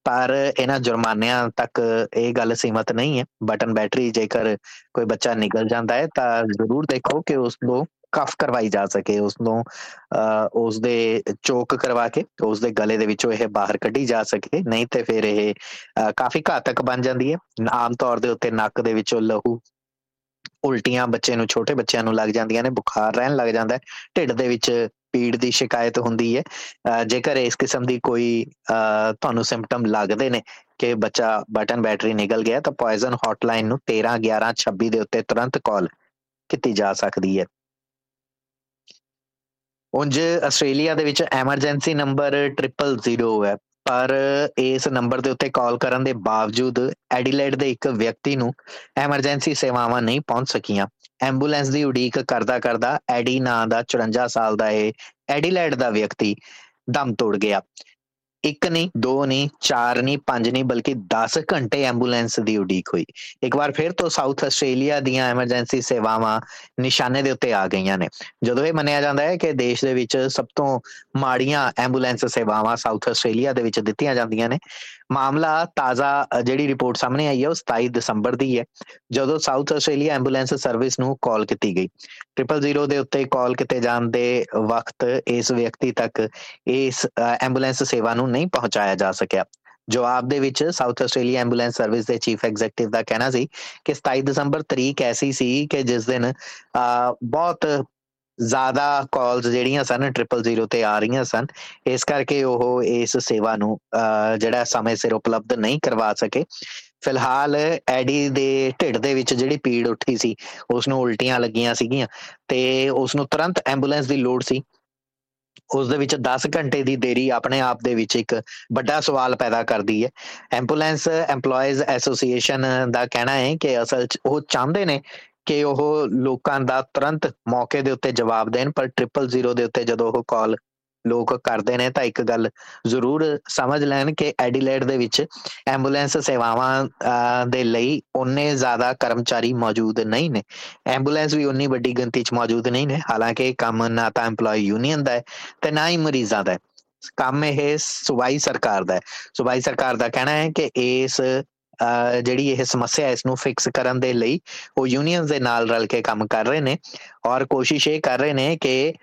ਪਰ ਇਹਨਾਂ ਜੁਰਮਾਨਿਆਂ ਤੱਕ ਇਹ ਗੱਲ ਸੀਮਤ ਨਹੀਂ ਹੈ। ਬਟਨ ਬੈਟਰੀ ਜੇਕਰ ਕੋਈ ਬੱਚਾ ਨਿਗਲ ਜਾਂਦਾ ਹੈ ਤਾਂ ਜ਼ਰੂਰ ਦੇਖੋ ਕਿ ਉਸ ਨੂੰ ਕਫ ਕਰਵਾਈ ਜਾ ਸਕੇ ਉਸ ਨੂੰ ਉਸ ਦੇ ਚੋਕ ਕਰਵਾ ਕੇ ਉਸ ਦੇ ਗਲੇ ਦੇ ਵਿੱਚੋਂ ਇਹ ਬਾਹਰ ਕੱਢੀ ਜਾ ਸਕੇ, ਨਹੀਂ ਤੇ ਫਿਰ ਇਹ ਕਾਫੀ ਘਾਤਕ ਬਣ ਜਾਂਦੀ ਹੈ। ਆਮ ਤੌਰ ਦੇ ਉੱਤੇ ਨੱਕ ਦੇ ਵਿੱਚੋਂ ਲਹੂ ਉਲਟੀਆਂ ਬੱਚੇ ਨੂੰ, ਛੋਟੇ ਬੱਚਿਆਂ ਨੂੰ ਲੱਗ ਜਾਂਦੀਆਂ ਨੇ, ਬੁਖਾਰ ਰਹਿਣ ਲੱਗ ਜਾਂਦਾ ਹੈ। ਢਿੱਡ ਦੇ ਵਿੱਚ ਪੀੜ ਦੀ ਸ਼ਿਕਾਇਤ ਹੁੰਦੀ ਹੈ। ਜੇਕਰ ਇਸ ਕਿਸਮ ਦੀ ਕੋਈ ਤੁਹਾਨੂੰ ਸਿੰਪਟਮ ਲੱਗਦੇ ਨੇ ਕਿ ਬੱਚਾ ਬਟਨ ਬੈਟਰੀ ਨਿਕਲ ਗਿਆ ਤਾਂ ਪੋਇਜ਼ਨ ਹੌਟਲਾਈਨ ਨੂੰ 13 11 26 ਦੇ ਉੱਤੇ ਤੁਰੰਤ ਕਾਲ ਕੀਤੀ ਜਾ ਸਕਦੀ ਹੈ। ਉਂਝ ਆਸਟ੍ਰੇਲੀਆ ਦੇ ਵਿੱਚ ਐਮਰਜੈਂਸੀ ਨੰਬਰ 000 ਹੈ, ਪਰ ਇਸ ਨੰਬਰ ਦੇ ਉੱਤੇ ਕਾਲ ਕਰਨ ਦੇ ਬਾਵਜੂਦ ਐਡੀਲੇਡ ਦੇ ਇੱਕ ਵਿਅਕਤੀ ਨੂੰ ਐਮਰਜੈਂਸੀ ਸੇਵਾਵਾਂ ਨਹੀਂ ਪਹੁੰਚ ਸਕੀਆਂ। ਐਂਬੂਲੈਂਸ ਦੀ ਉਡੀਕ ਕਰਦਾ ਕਰਦਾ ਐਡੀ ਨਾਂ ਦਾ 54 ਸਾਲ ਦਾ ਇਹ ਐਡੀਲੇਡ ਦਾ ਵਿਅਕਤੀ ਦਮ ਤੋੜ ਗਿਆ। ਇੱਕ ਨਹੀਂ, ਦੋ ਨਹੀਂ, ਚਾਰ ਨਹੀਂ, ਪੰਜ ਨਹੀਂ, ਬਲਕਿ 10 ਘੰਟੇ ਐਂਬੂਲੈਂਸ ਦੀ ਉਡੀਕ ਹੋਈ। ਇੱਕ ਵਾਰ ਫਿਰ ਤੋਂ ਸਾਊਥ ਆਸਟ੍ਰੇਲੀਆ ਦੀਆਂ ਐਮਰਜੈਂਸੀ ਸੇਵਾਵਾਂ ਨਿਸ਼ਾਨੇ ਦੇ ਉੱਤੇ ਆ ਗਈਆਂ ਨੇ। ਜਦੋਂ ਇਹ ਮੰਨਿਆ ਜਾਂਦਾ ਹੈ ਕਿ ਦੇਸ਼ ਦੇ ਵਿੱਚ ਸਭ ਤੋਂ ਮਾੜੀਆਂ ਐਂਬੂਲੈਂਸ ਸੇਵਾਵਾਂ ਸਾਊਥ ਆਸਟ੍ਰੇਲੀਆ ਦੇ ਵਿੱਚ ਦਿੱਤੀਆਂ ਜਾਂਦੀਆਂ ਨੇ ਮਾਮਲਾ ਤਾਜ਼ਾ ਜਿਹੜੀ ਰਿਪੋਰਟ ਸਾਹਮਣੇ ਆਈ ਹੈ, ਉਹ 27 ਦਸੰਬਰ ਦੀ ਹੈ, ਜਦੋਂ ਸਾਊਥ ਆਸਟ੍ਰੇਲੀਆ ਐਂਬੂਲੈਂਸ ਸਰਵਿਸ ਨੂੰ ਕਾਲ ਕੀਤੀ ਗਈ। 000 ਦੇ ਉੱਤੇ ਕਾਲ ਕੀਤੇ ਜਾਣ ਦੇ ਵਕਤ ਇਸ ਵਿਅਕਤੀ ਤੱਕ ਇਸ ਐਂਬੂਲੈਂਸ ਸੇਵਾ ਨੂੰ ਨਹੀਂ ਪਹੁੰਚਾਇਆ ਜਾ ਸਕਿਆ। ਜਵਾਬ ਦੇ ਵਿੱਚ ਸਾਊਥ ਆਸਟ੍ਰੇਲੀਆ ਐਂਬੂਲੈਂਸ ਸਰਵਿਸ ਦੇ ਚੀਫ ਐਗਜ਼ੀਕਟਿਵ ਦਾ ਕਹਿਣਾ ਸੀ ਕਿ 27 ਦਸੰਬਰ ਤਰੀਕ ਐਸੀ ਸੀ ਕਿ ਜਿਸ ਦਿਨ ਬਹੁਤ ਜ਼ਿਆਦਾ ਕਾਲਸ ਜਿਹੜੀਆਂ ਸਨ 000 ਤੇ ਆ ਰਹੀਆਂ ਸਨ, ਇਸ ਕਰਕੇ ਉਹ ਇਸ ਸੇਵਾ ਨੂੰ ਜਿਹੜਾ ਸਮੇਂ ਸਿਰ ਉਪਲਬਧ ਨਹੀਂ ਕਰਵਾ ਸਕੇ। ਫਿਲਹਾਲ ਐਡੀ ਦੇ ਢਿੱਡ ਦੇ ਵਿੱਚ ਜਿਹੜੀ ਪੀੜ ਉੱਠੀ ਸੀ ਉਸ ਨੂੰ ਉਲਟੀਆਂ ਲੱਗੀਆਂ ਸੀਗੀਆਂ ਤੇ ਉਸ ਨੂੰ ਤੁਰੰਤ ਐਂਬੂਲੈਂਸ ਦੀ ਲੋੜ ਸੀ। ਉਸ ਦੇ ਵਿੱਚ 10 ਘੰਟੇ ਦੀ ਦੇਰੀ ਆਪਣੇ ਆਪ ਦੇ ਵਿੱਚ ਇੱਕ ਵੱਡਾ ਸਵਾਲ ਪੈਦਾ ਕਰਦੀ ਹੈ। ਐਂਬੂਲੈਂਸ EMPLOYEES ਐਸੋਸੀਏਸ਼ਨ ਦਾ ਕਹਿਣਾ ਹੈ ਕਿ ਅਸਲ 'ਚ ਉਹ ਚਾਹੁੰਦੇ ਨੇ ਕਿ ਉਹ ਲੋਕਾਂ ਦਾ ਤੁਰੰਤ ਮੌਕੇ ਦੇ ਉੱਤੇ ਜਵਾਬ ਦੇਣ, ਪਰ 000 ਦੇ ਉੱਤੇ ਜਦੋਂ ਉਹ ਕਾਲ ਲੋਕ ਕਰਦੇ ਨੇ ਤਾਂ ਇੱਕ ਗੱਲ ਜ਼ਰੂਰ ਸਮਝ ਲੈਣ ਕਿ ਐਡੀਲੇਡ ਦੇ ਵਿੱਚ ਐਂਬੂਲੈਂਸ ਸੇਵਾਵਾਂ ਦੇ ਲਈ ਉਹਨੇ ਜ਼ਿਆਦਾ ਕਰਮਚਾਰੀ ਮੌਜੂਦ ਨਹੀਂ ਨੇ। ਐਂਬੂਲੈਂਸ ਵੀ ਉਨੀ ਵੱਡੀ ਗਿਣਤੀ 'ਚ ਮੌਜੂਦ ਨਹੀਂ ਨੇ। ਹਾਲਾਂਕਿ ਕੰਮ ਨਾ ਤਾਂ EMPLOYE ਯੂਨੀਅਨ ਦਾ ਹੈ ਤੇ ਨਾ ਹੀ ਮਰੀਜ਼ਾਂ ਦਾ ਹੈ। ਕੰਮ ਇਹ ਸੂਬਾਈ ਸਰਕਾਰ ਦਾ ਹੈ। ਸੂਬਾਈ ਸਰਕਾਰ ਦਾ ਕਹਿਣਾ ਹੈ ਕਿ ਇਸ ਜਿਹੜੀ ਇਹ ਸਮੱਸਿਆ ਇਸ ਨੂੰ ਫਿਕਸ ਕਰਨ ਦੇ ਲਈ ਉਹ ਯੂਨੀਅਨਸ ਦੇ ਨਾਲ ਰਲ ਕੇ ਕੰਮ ਕਰ ਰਹੇ ਨੇ ਔਰ ਕੋਸ਼ਿਸ਼ ਇਹ ਕਰ ਰਹੇ ਨੇ ਕਿ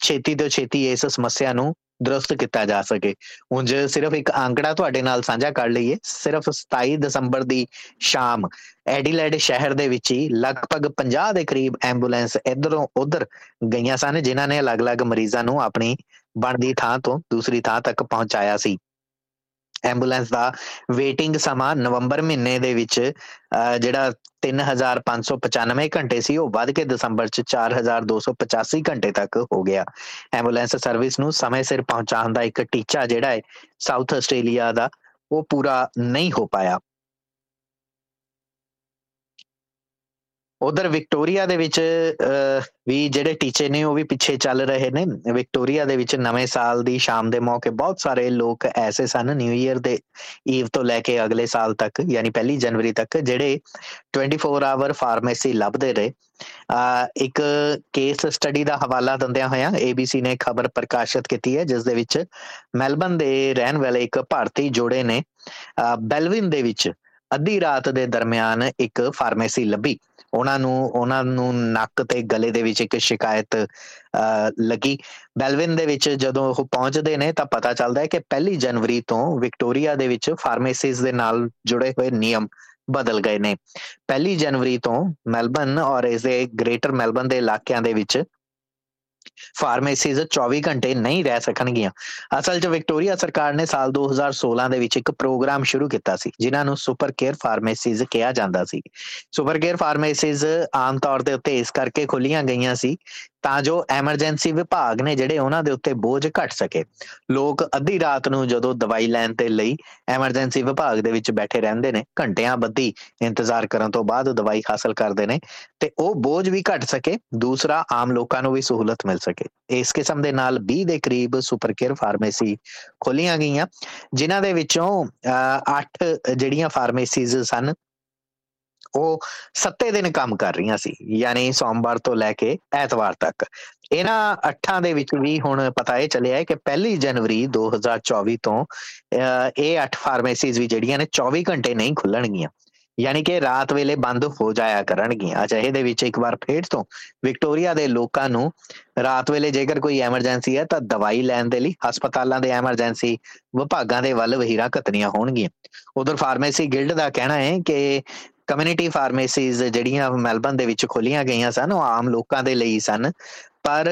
ਛੇਤੀ ਤੋਂ ਛੇਤੀ ਇਸ ਸਮੱਸਿਆ ਨੂੰ ਦਰਸਤ ਕੀਤਾ ਜਾ ਸਕੇ। ਉਂਝ ਸਿਰਫ ਇੱਕ ਅੰਕੜਾ ਤੁਹਾਡੇ ਨਾਲ ਸਾਂਝਾ ਕਰ ਲਈਏ। ਸਿਰਫ 27 ਦਸੰਬਰ ਦੀ ਸ਼ਾਮ ਐਡੀਲੇਡ ਸ਼ਹਿਰ ਦੇ ਵਿੱਚ ਹੀ ਲਗਭਗ 50 ਦੇ ਕਰੀਬ ਐਂਬੂਲੈਂਸ ਇਧਰੋਂ ਉਧਰ ਗਈਆਂ ਸਨ, ਜਿਨ੍ਹਾਂ ਨੇ ਅਲੱਗ-ਅਲੱਗ ਮਰੀਜ਼ਾਂ ਨੂੰ ਆਪਣੀ ਬਣਦੀ ਥਾਂ ਤੋਂ ਦੂਸਰੀ ਥਾਂ ਤੱਕ ਪਹੁੰਚਾਇਆ ਸੀ। ਐਂਬੂਲੈਂਸ ਦਾ ਵੇਟਿੰਗ ਸਮਾਂ ਨਵੰਬਰ ਮਹੀਨੇ ਦੇ ਵਿੱਚ ਜਿਹੜਾ 3595 ਘੰਟੇ ਸੀ, ਉਹ ਵੱਧ ਕੇ ਦਸੰਬਰ ਚ 4285 ਘੰਟੇ ਤੱਕ ਹੋ ਗਿਆ। ਐਂਬੂਲੈਂਸ ਸਰਵਿਸ ਨੂੰ ਸਮੇਂ ਸਿਰ ਪਹੁੰਚਾਉਣ ਦਾ ਇੱਕ ਟੀਚਾ ਜਿਹੜਾ ਹੈ, ਸਾਊਥ ਆਸਟ੍ਰੇਲੀਆ ਦਾ, ਉਹ ਪੂਰਾ ਨਹੀਂ ਹੋ ਪਾਇਆ। ਉਧਰ ਵਿਕਟੋਰੀਆ ਦੇ ਵਿੱਚ ਵੀ ਜਿਹੜੇ ਟੀਚੇ ਨੇ ਉਹ ਵੀ ਪਿੱਛੇ ਚੱਲ ਰਹੇ ਨੇ। ਵਿਕਟੋਰੀਆ ਦੇ ਵਿੱਚ ਨਵੇਂ ਸਾਲ ਦੀ ਸ਼ਾਮ ਦੇ ਮੌਕੇ ਬਹੁਤ ਸਾਰੇ ਲੋਕ ਐਸੇ ਸਨ, ਨਿਊ ਈਅਰ ਦੇ ਈਵ ਤੋਂ ਲੈ ਕੇ ਅਗਲੇ ਸਾਲ ਤੱਕ, ਯਾਨੀ ਪਹਿਲੀ ਜਨਵਰੀ ਤੱਕ, ਜਿਹੜੇ 24 ਆਵਰ ਫਾਰਮੇਸੀ ਲੱਭਦੇ ਰਹੇ। ਇੱਕ ਕੇਸ ਸਟੱਡੀ ਦਾ ਹਵਾਲਾ ਦਿੰਦਿਆਂ ਹੋਇਆਂ ABC ਨੇ ਖਬਰ ਪ੍ਰਕਾਸ਼ਿਤ ਕੀਤੀ ਹੈ, ਜਿਸ ਦੇ ਵਿੱਚ ਮੈਲਬਨ ਦੇ ਰਹਿਣ ਵਾਲੇ ਇੱਕ ਭਾਰਤੀ ਜੋੜੇ ਨੇ ਬੈਲਵਿਨ ਦੇ ਵਿੱਚ ਅੱਧੀ ਰਾਤ ਦੇ ਦਰਮਿਆਨ ਇੱਕ ਫਾਰਮੇਸੀ ਲੱਭੀ। ਉਹਨਾਂ ਨੂੰ ਉਹਨਾਂ ਨੂੰ ਨੱਕ ਤੇ ਗਲੇ ਦੇ ਵਿੱਚ ਇੱਕ ਸ਼ਿਕਾਇਤ ਲੱਗੀ। ਬੈਲਵਿਨ ਦੇ ਵਿੱਚ ਜਦੋਂ ਉਹ ਪਹੁੰਚਦੇ ਨੇ ਤਾਂ ਪਤਾ ਚੱਲਦਾ ਹੈ ਕਿ ਪਹਿਲੀ ਜਨਵਰੀ ਤੋਂ ਵਿਕਟੋਰੀਆ ਦੇ ਵਿੱਚ ਫਾਰਮੇਸੀਜ਼ ਦੇ ਨਾਲ ਜੁੜੇ ਹੋਏ ਨਿਯਮ ਬਦਲ ਗਏ ਨੇ। ਪਹਿਲੀ ਜਨਵਰੀ ਤੋਂ ਮੈਲਬਨ ਔਰ ਇਸ ਦੇ ਗ੍ਰੇਟਰ ਮੈਲਬਨ ਦੇ ਇਲਾਕਿਆਂ ਦੇ ਵਿੱਚ ਫਾਰਮੇਸੀਜ਼ 24 ਘੰਟੇ ਨਹੀਂ ਰਹਿ ਸਕਣਗੀਆਂ। ਅਸਲ 'ਚ ਵਿਕਟੋਰੀਆ ਸਰਕਾਰ ਨੇ ਸਾਲ 2016 ਦੇ ਵਿੱਚ ਇੱਕ ਪ੍ਰੋਗਰਾਮ ਸ਼ੁਰੂ ਕੀਤਾ ਸੀ, ਜਿਨ੍ਹਾਂ ਨੂੰ ਸੁਪਰ ਕੇਅਰ ਫਾਰਮੇਸੀਜ਼ ਕਿਹਾ ਜਾਂਦਾ ਸੀ। ਸੁਪਰ ਕੇਅਰ ਫਾਰਮੇਸੀਜ਼ ਆਮ ਤੌਰ ਤੇ ਉੱਤੇ ਇਸ ਕਰਕੇ ਖੁੱਲੀਆਂ ਗਈਆਂ ਸੀ ਤਾਂ ਜੋ ਐਮਰਜੈਂਸੀ ਵਿਭਾਗ ਨੇ ਜਿਹੜੇ ਉਹਨਾਂ ਦੇ ਉੱਤੇ ਬੋਝ ਘਟ ਸਕੇ। ਲੋਕ ਅੱਧੀ ਰਾਤ ਨੂੰ ਜਦੋਂ ਦਵਾਈ ਲੈਣ ਤੇ ਲਈ ਐਮਰਜੈਂਸੀ ਵਿਭਾਗ ਦੇ ਵਿੱਚ ਬੈਠੇ ਰਹਿੰਦੇ ਨੇ, ਘੰਟਿਆਂ ਬੱਧੀ ਇੰਤਜ਼ਾਰ ਕਰਨ ਤੋਂ ਬਾਅਦ ਦਵਾਈ ਹਾਸਲ ਕਰਦੇ ਨੇ ਤੇ ਉਹ ਬੋਝ ਵੀ ਘਟ ਸਕੇ, ਦੂਸਰਾ ਆਮ ਲੋਕਾਂ ਨੂੰ ਵੀ ਸਹੂਲਤ ਮਿਲ ਸਕੇ। ਇਸ ਕਿਸਮ ਦੇ ਨਾਲ 20 ਦੇ ਕਰੀਬ ਸੁਪਰ ਕੇਅਰ ਫਾਰਮੇਸੀ ਖੋਲੀਆਂ ਗਈਆਂ, ਜਿਨ੍ਹਾਂ ਦੇ ਵਿੱਚੋਂ 8 ਜਿਹੜੀਆਂ ਫਾਰਮੇਸੀਜ਼ ਸਨ ਉਹ ਸੱਤੇ ਦਿਨ ਕੰਮ ਕਰ ਰਹੀਆਂ ਸੀ, ਯਾਨੀ ਸੋਮਵਾਰ ਤੋਂ ਲੈ ਕੇ ਐਤਵਾਰ ਤੱਕ। ਇਹਨਾਂ ਅੱਠਾਂ ਦੇ ਵਿੱਚ ਵੀ ਹੁਣ ਪਤਾ ਇਹ ਚੱਲਿਆ ਹੈ ਕਿ ਪਹਿਲੀ ਜਨਵਰੀ 2024 ਤੋਂ ਇਹ ਅੱਠ ਫਾਰਮੇਸੀਜ਼ ਵੀ ਜਿਹੜੀਆਂ ਨੇ 24 ਘੰਟੇ ਨਹੀਂ ਖੁੱਲਣਗੀਆਂ। ਯਾਨੀ ਕਿ ਰਾਤ ਵੇਲੇ ਬੰਦ ਹੋ ਜਾਇਆ ਕਰਨਗੀਆਂ। ਅਜਾ ਇਹਦੇ ਵਿੱਚ ਇੱਕ ਵਾਰ ਫੇਰ ਤੋਂ ਵਿਕਟੋਰੀਆ ਦੇ ਲੋਕਾਂ ਨੂੰ ਰਾਤ ਵੇਲੇ ਜੇਕਰ ਕੋਈ ਐਮਰਜੈਂਸੀ ਹੈ ਤਾਂ ਦਵਾਈ ਲੈਣ ਦੇ ਲਈ ਹਸਪਤਾਲਾਂ ਦੇ ਐਮਰਜੈਂਸੀ, ਵਿਭਾਗਾਂ ਦੇ ਵੱਲ ਵਹੀਰਾਂ ਘਤਨੀਆਂ ਹੋਣਗੀਆਂ। ਉਧਰ ਫਾਰਮੇਸੀ ਗਿਲਡ ਦਾ ਕਹਿਣਾ ਹੈ ਕਿ ਕਮਿਊਨਿਟੀ ਫਾਰਮੇਸੀਜ਼ ਜਿਹੜੀਆਂ ਮੈਲਬਨ ਦੇ ਵਿੱਚ ਖੋਲੀਆਂ ਗਈਆਂ ਸਨ, ਉਹ ਆਮ ਲੋਕਾਂ ਦੇ ਲਈ ਸਨ। ਪਰ